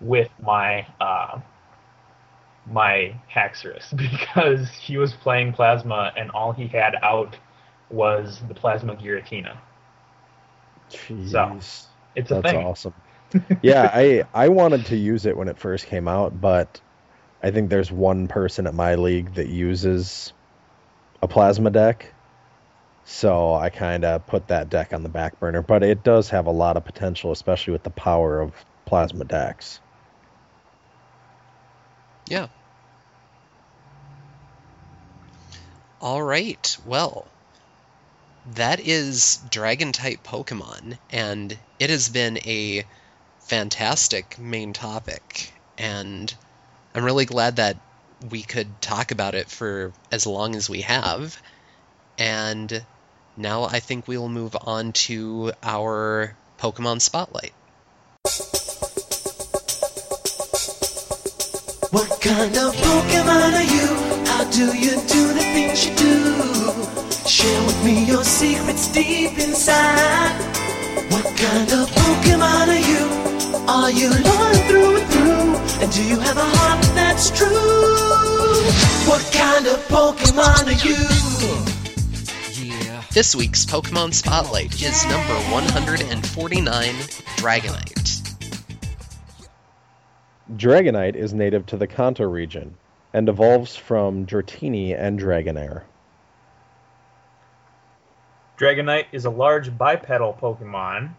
with my uh, my Haxorus because he was playing plasma and all he had out was the plasma Giratina jeez, It's a that's thing. awesome. yeah, I I wanted to use it when it first came out, but I think there's one person at my league that uses a plasma deck. So I kind of put that deck on the back burner, but it does have a lot of potential, especially with the power of plasma decks. Yeah. All right. Well, that is dragon type Pokemon, and it has been a fantastic main topic. And I'm really glad that we could talk about it for as long as we have. And now I think we will move on to our Pokemon Spotlight. What kind of Pokemon are you? How do you do the things you do? Share with me your secrets deep inside. What kind of Pokemon are you? Are you loyal through and through? And do you have a heart that's true? What kind of Pokemon are you? Yeah. This week's Pokemon Spotlight is number 149, Dragonite. Dragonite is native to the Kanto region and evolves from Dratini and Dragonair. Dragonite is a large bipedal Pokemon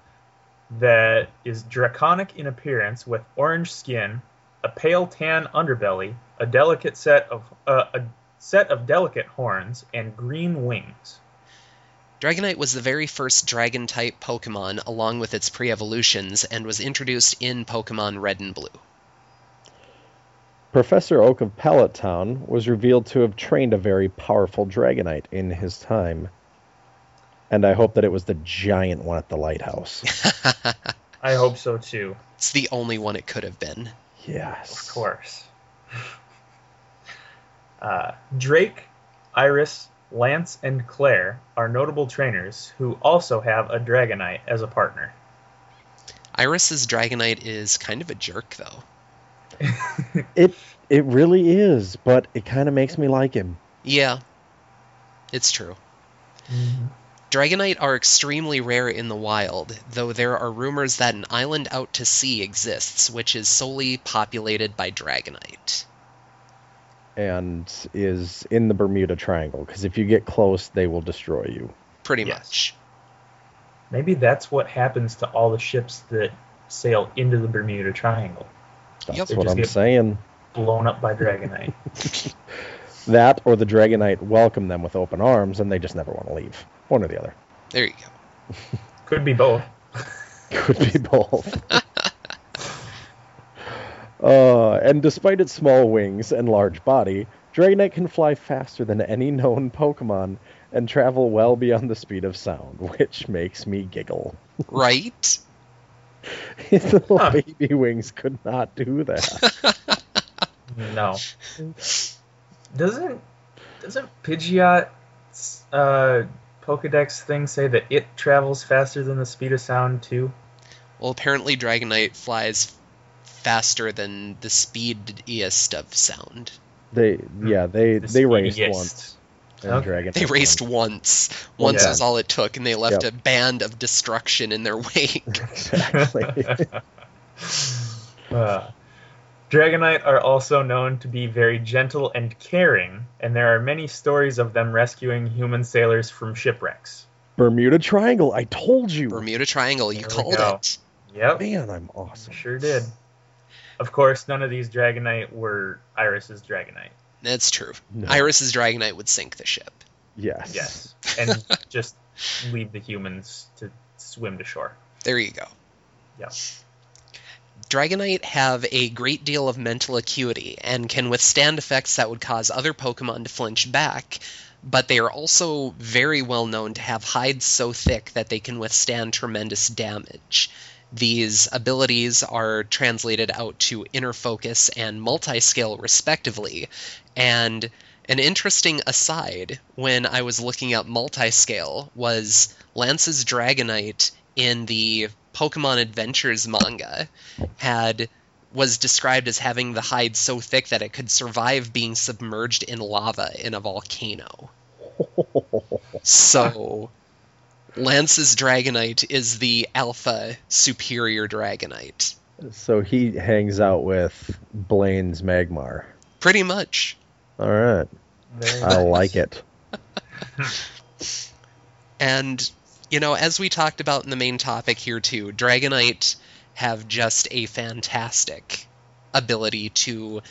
that is draconic in appearance with orange skin, a pale tan underbelly, a delicate set of uh, a set of delicate horns, and green wings. Dragonite was the very first dragon type Pokemon along with its pre evolutions and was introduced in Pokemon Red and Blue. Professor Oak of Pallet Town was revealed to have trained a very powerful Dragonite in his time. And I hope that it was the giant one at the lighthouse. I hope so too. it's the only one it could have been. yes. Of course. Uh, Drake, Iris, Lance, and Clair are notable trainers who also have a Dragonite as a partner. Iris's Dragonite is kind of a jerk, though. It it really is, but it kind of makes me like him. Yeah, it's true. Dragonite are extremely rare in the wild, though there are rumors that an island out to sea exists, which is solely populated by Dragonite. And is in the Bermuda Triangle because if you get close, they will destroy you. Pretty Yes. much. Maybe that's what happens to all the ships that sail into the Bermuda Triangle, That's Yep. What I'm saying. blown up by Dragonite. That or the Dragonite welcome them with open arms, and they just never want to leave. One or the other. There you go. Could be both. Could be both. uh, and despite its small wings and large body, Dragonite can fly faster than any known Pokemon and travel well beyond the speed of sound, which makes me giggle. Right? Its little Huh. baby wings could not do that. No. Doesn't doesn't Pidgeot's uh, Pokedex thing say that it travels faster than the speed of sound too? Well, apparently Dragonite flies faster than the speediest of sound. They, yeah, they The they raced once. Okay. They raced won. once. Once Yeah. was all it took, and they left Yep. a band of destruction in their wake. Exactly. Uh, Dragonite are also known to be very gentle and caring, and there are many stories of them rescuing human sailors from shipwrecks. Bermuda Triangle. I told you. Bermuda Triangle, you There called go. it. Yep, Man, I'm awesome. sure did. Of course, none of these Dragonite were Iris's Dragonite. That's true. No. Iris's Dragonite would sink the ship. Yes. Yes, and just leave the humans to swim to shore. There you go. Yeah. Dragonite have a great deal of mental acuity and can withstand effects that would cause other Pokemon to flinch back, but they are also very well known to have hides so thick that they can withstand tremendous damage. These abilities are translated out to inner focus and multiscale, respectively, and an interesting aside when I was looking up multiscale was Lance's Dragonite in the Pokemon Adventures manga had was described as having the hide so thick that it could survive being submerged in lava in a volcano. So Lance's Dragonite is the alpha superior Dragonite. So he hangs out with Blaine's Magmar. Pretty much. All right. I like it. And, you know, as we talked about in the main topic here too, Dragonite have just a fantastic ability to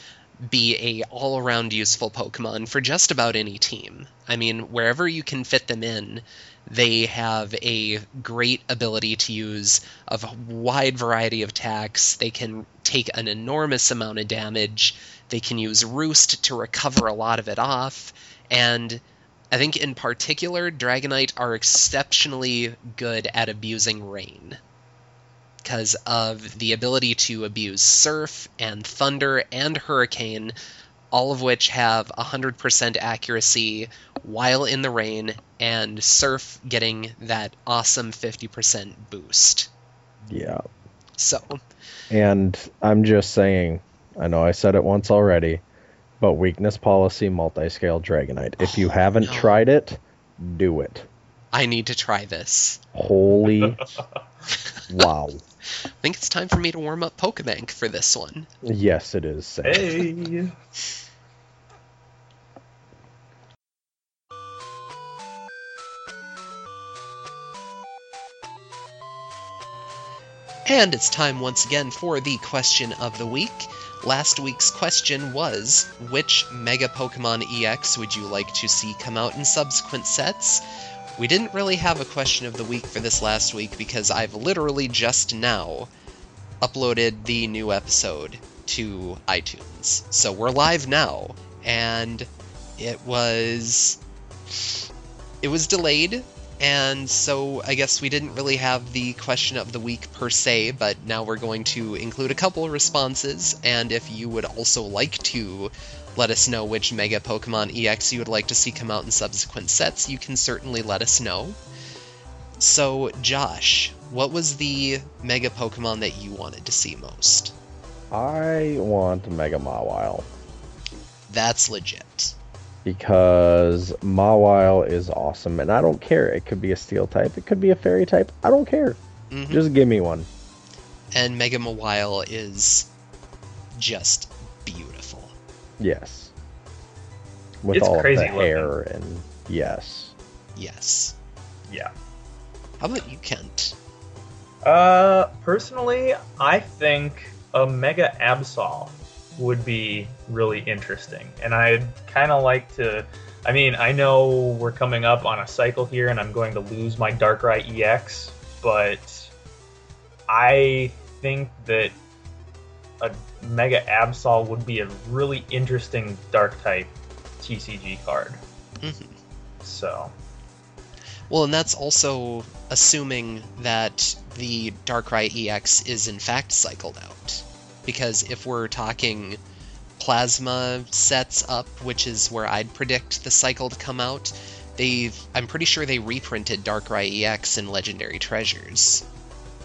be a all-around useful Pokemon for just about any team. I mean, wherever you can fit them in, they have a great ability to use a wide variety of attacks. They can take an enormous amount of damage. They can use Roost to recover a lot of it off. And I think in particular, Dragonite are exceptionally good at abusing rain. Because of the ability to abuse Surf and Thunder and Hurricane, all of which have 100% accuracy while in the rain, and Surf getting that awesome 50% boost. Yeah. So, And I'm just saying, I know I said it once already, but weakness policy multi-scale Dragonite. If you haven't no. tried it, do it. I need to try this. Holy wow. I think it's time for me to warm up Pokebank for this one. Yes, it is. Sam. Hey. And it's time once again for the question of the week. Last week's question was Which Mega Pokemon EX would you like to see come out in subsequent sets? We didn't really have a question of the week for this last week because I've literally just now uploaded the new episode to iTunes. So we're live now, and it was. It was delayed and so I guess we didn't really have the question of the week per se, but now we're going to include a couple responses. And if you would also like to let us know which Mega Pokemon EX you would like to see come out in subsequent sets, you can certainly let us know. So, Josh, what was the Mega Pokemon that you wanted to see most? I want Mega Mawile That's legit. Because Mawile is awesome, and I don't care. It could be a Steel type, it could be a Fairy type. I don't care. Mhm. Just give me one. And Mega Mawile is just beautiful. Yes. With It's all crazy of the looking. hair and yes. Yes. Yeah. How about you, Kent? Uh, personally, I think a Mega Absol would be really interesting, and I'd kind of like to. I mean, I know we're coming up on a cycle here, and I'm going to lose my Darkrai EX, but I think that a Mega Absol would be a really interesting Dark type TCG card. Mhm. So, Well, and that's also assuming that the Darkrai EX is in fact cycled out. Because if we're talking plasma sets up, which is where I'd predict the cycle to come out, they've I'm pretty sure they reprinted Darkrai EX in Legendary Treasures.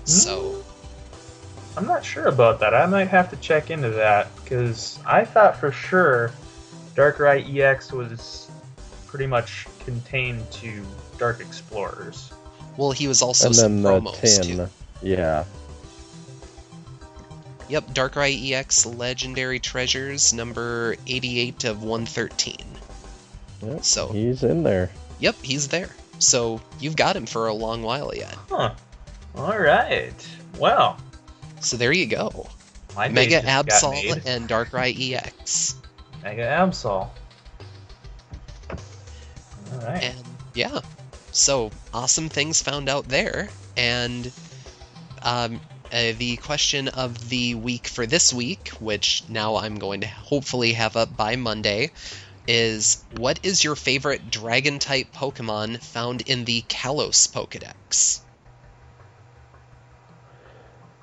So, hmm. I'm not sure about that. I might have to check into that because I thought for sure Darkrai EX was pretty much contained to Dark Explorers. well, he was also and some then the promos tin. too. Yeah. Yep, Darkrai EX Legendary Treasures number 88 of 113. Yep, So- he's in there. Yep, he's there. So you've got him for a long while yet. Huh. All right. Well, So there you go. my Mega base just got Absol made. and Darkrai EX. Mega Absol. All right. And yeah, so awesome things found out there. And um, uh, the question of the week for this week, which now I'm going to hopefully have up by Monday, is what is your favorite dragon type Pokemon found in the Kalos Pokedex?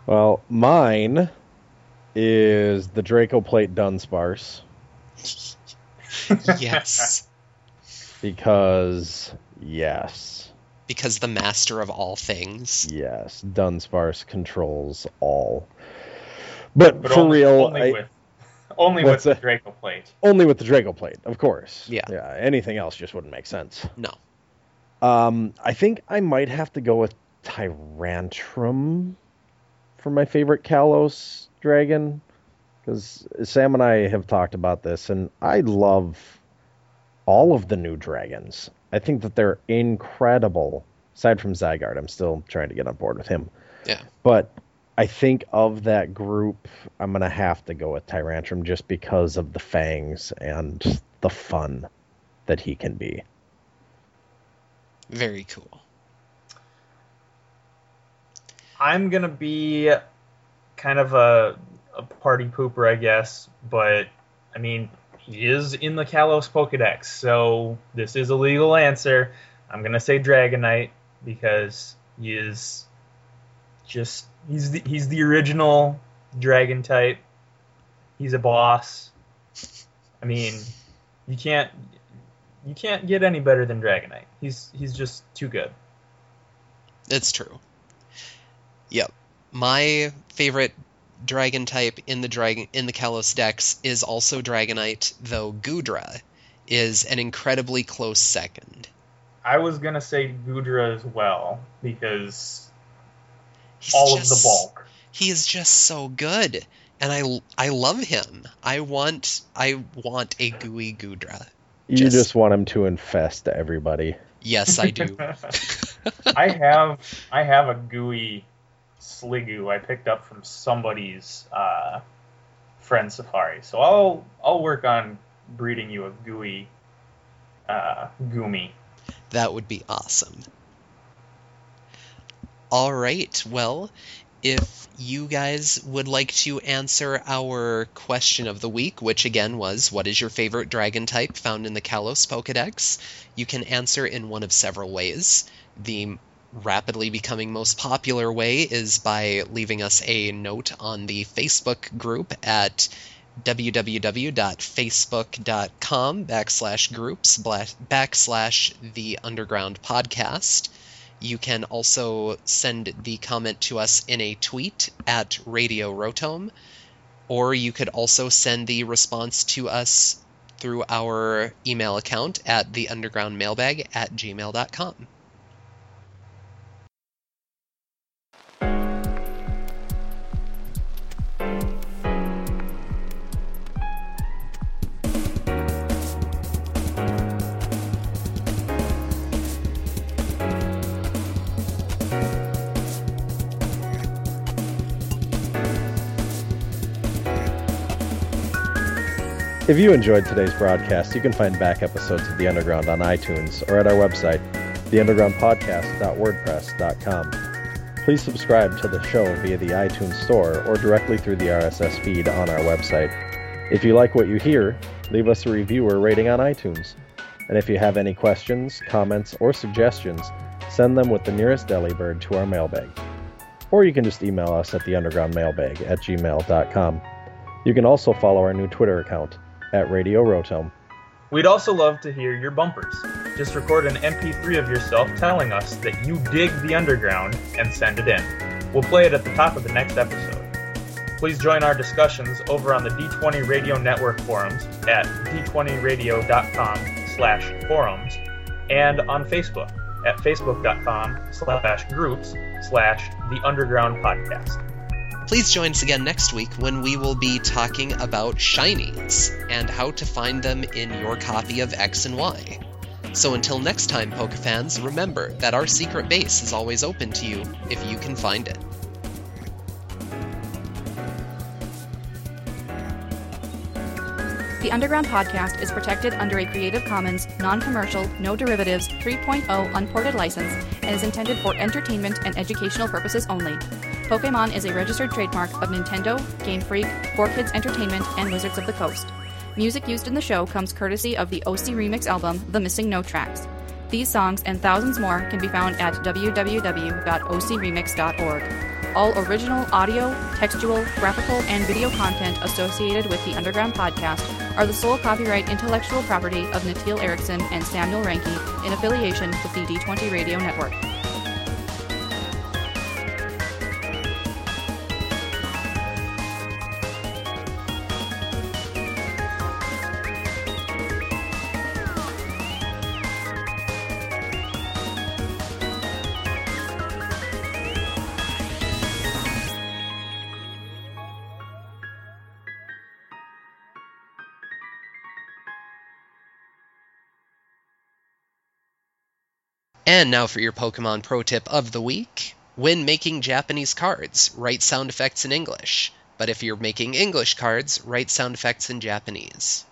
Well, mine is the Draco Plate Dunsparce. yes, because yes, because the master of all things. yes, Dunsparce controls all. But, But for only, real, only I- with only with the that? Draco plate. only with the Draco plate, of course. Yeah. Yeah. Anything else just wouldn't make sense. No. Um, I think I might have to go with Tyrantrum for my favorite Kalos dragon, because Sam and I have talked about this, and I love all of the new dragons. I think that they're incredible. Aside from Zygarde, I'm still trying to get on board with him. Yeah. But I think of that group, I'm gonna have to go with Tyrantrum just because of the fangs and the fun that he can be. Very cool. I'm gonna be kind of a, a party pooper, I guess, but I mean, he is in the Kalos Pokedex, so this is a legal answer. I'm gonna say Dragonite because he is just he's the, he's the original dragon type. He's a boss. I mean, you can't you can't get any better than Dragonite. He's he's just too good. It's true. Yep. My favorite dragon type in the dragon in the Kalos Dex is also Dragonite, though Goodra is an incredibly close second. I was gonna say Goodra as well because He's all just- of the bulk. He is just so good, and I I love him. I want I want a gooey Goodra. You Just- just, want him to infest everybody. Yes, I do. I have I have a gooey Sliggoo I picked up from somebody's uh, friend Safari, so I'll I'll work on breeding you a gooey uh, Goomy. That would be awesome. All right. Well, if you guys would like to answer our question of the week, which again was, What is your favorite dragon type found in the Kalos Pokedex? You can answer in one of several ways. The rapidly becoming most popular way is by leaving us a note on the Facebook group at www.facebook.com backslash groups backslash the underground podcast. You can also send the comment to us in a tweet at Radio Rotom, or you could also send the response to us through our email account at the underground mailbag at gmail.com. If you enjoyed today's broadcast, you can find back episodes of The Underground on iTunes or at our website, theundergroundpodcast.wordpress.com. Please subscribe to the show via the iTunes Store or directly through the RSS feed on our website. If you like what you hear, leave us a review or rating on iTunes. And if you have any questions, comments, or suggestions, send them with the nearest Delibird to our mailbag. Or you can just email us at theundergroundmailbag at gmail.com. You can also follow our new Twitter account at Radio Rotom. We'd also love to hear your bumpers. Just record an MP3 of yourself telling us that you dig the underground and send it in. We'll play it at the top of the next episode. Please join our discussions over on the D20 Radio Network forums at d20radio.com slash forums and on Facebook at facebook.com slash groups slash the underground podcast. Please join us again next week when we will be talking about shinies and how to find them in your copy of X and Y. So until next time, Pokefans, remember that our secret base is always open to you if you can find it. The Underground Podcast is protected under a Creative Commons, non commercial, no derivatives 3.0 unported license and is intended for entertainment and educational purposes only. Pokemon is a registered trademark of Nintendo, Game Freak, 4Kids Entertainment, and Wizards of the Coast. Music used in the show comes courtesy of the OC Remix album, The Missing No Tracks. These songs and thousands more can be found at www.ocremix.org. All original audio, textual, graphical, and video content associated with the Underground Podcast are the sole copyright intellectual property of Natil Erickson and Samuel Ranke in affiliation with the D20 Radio Network. And now for your Pokemon Pro tip of the week. When making Japanese cards, write sound effects in English. But if you're making English cards, write sound effects in Japanese.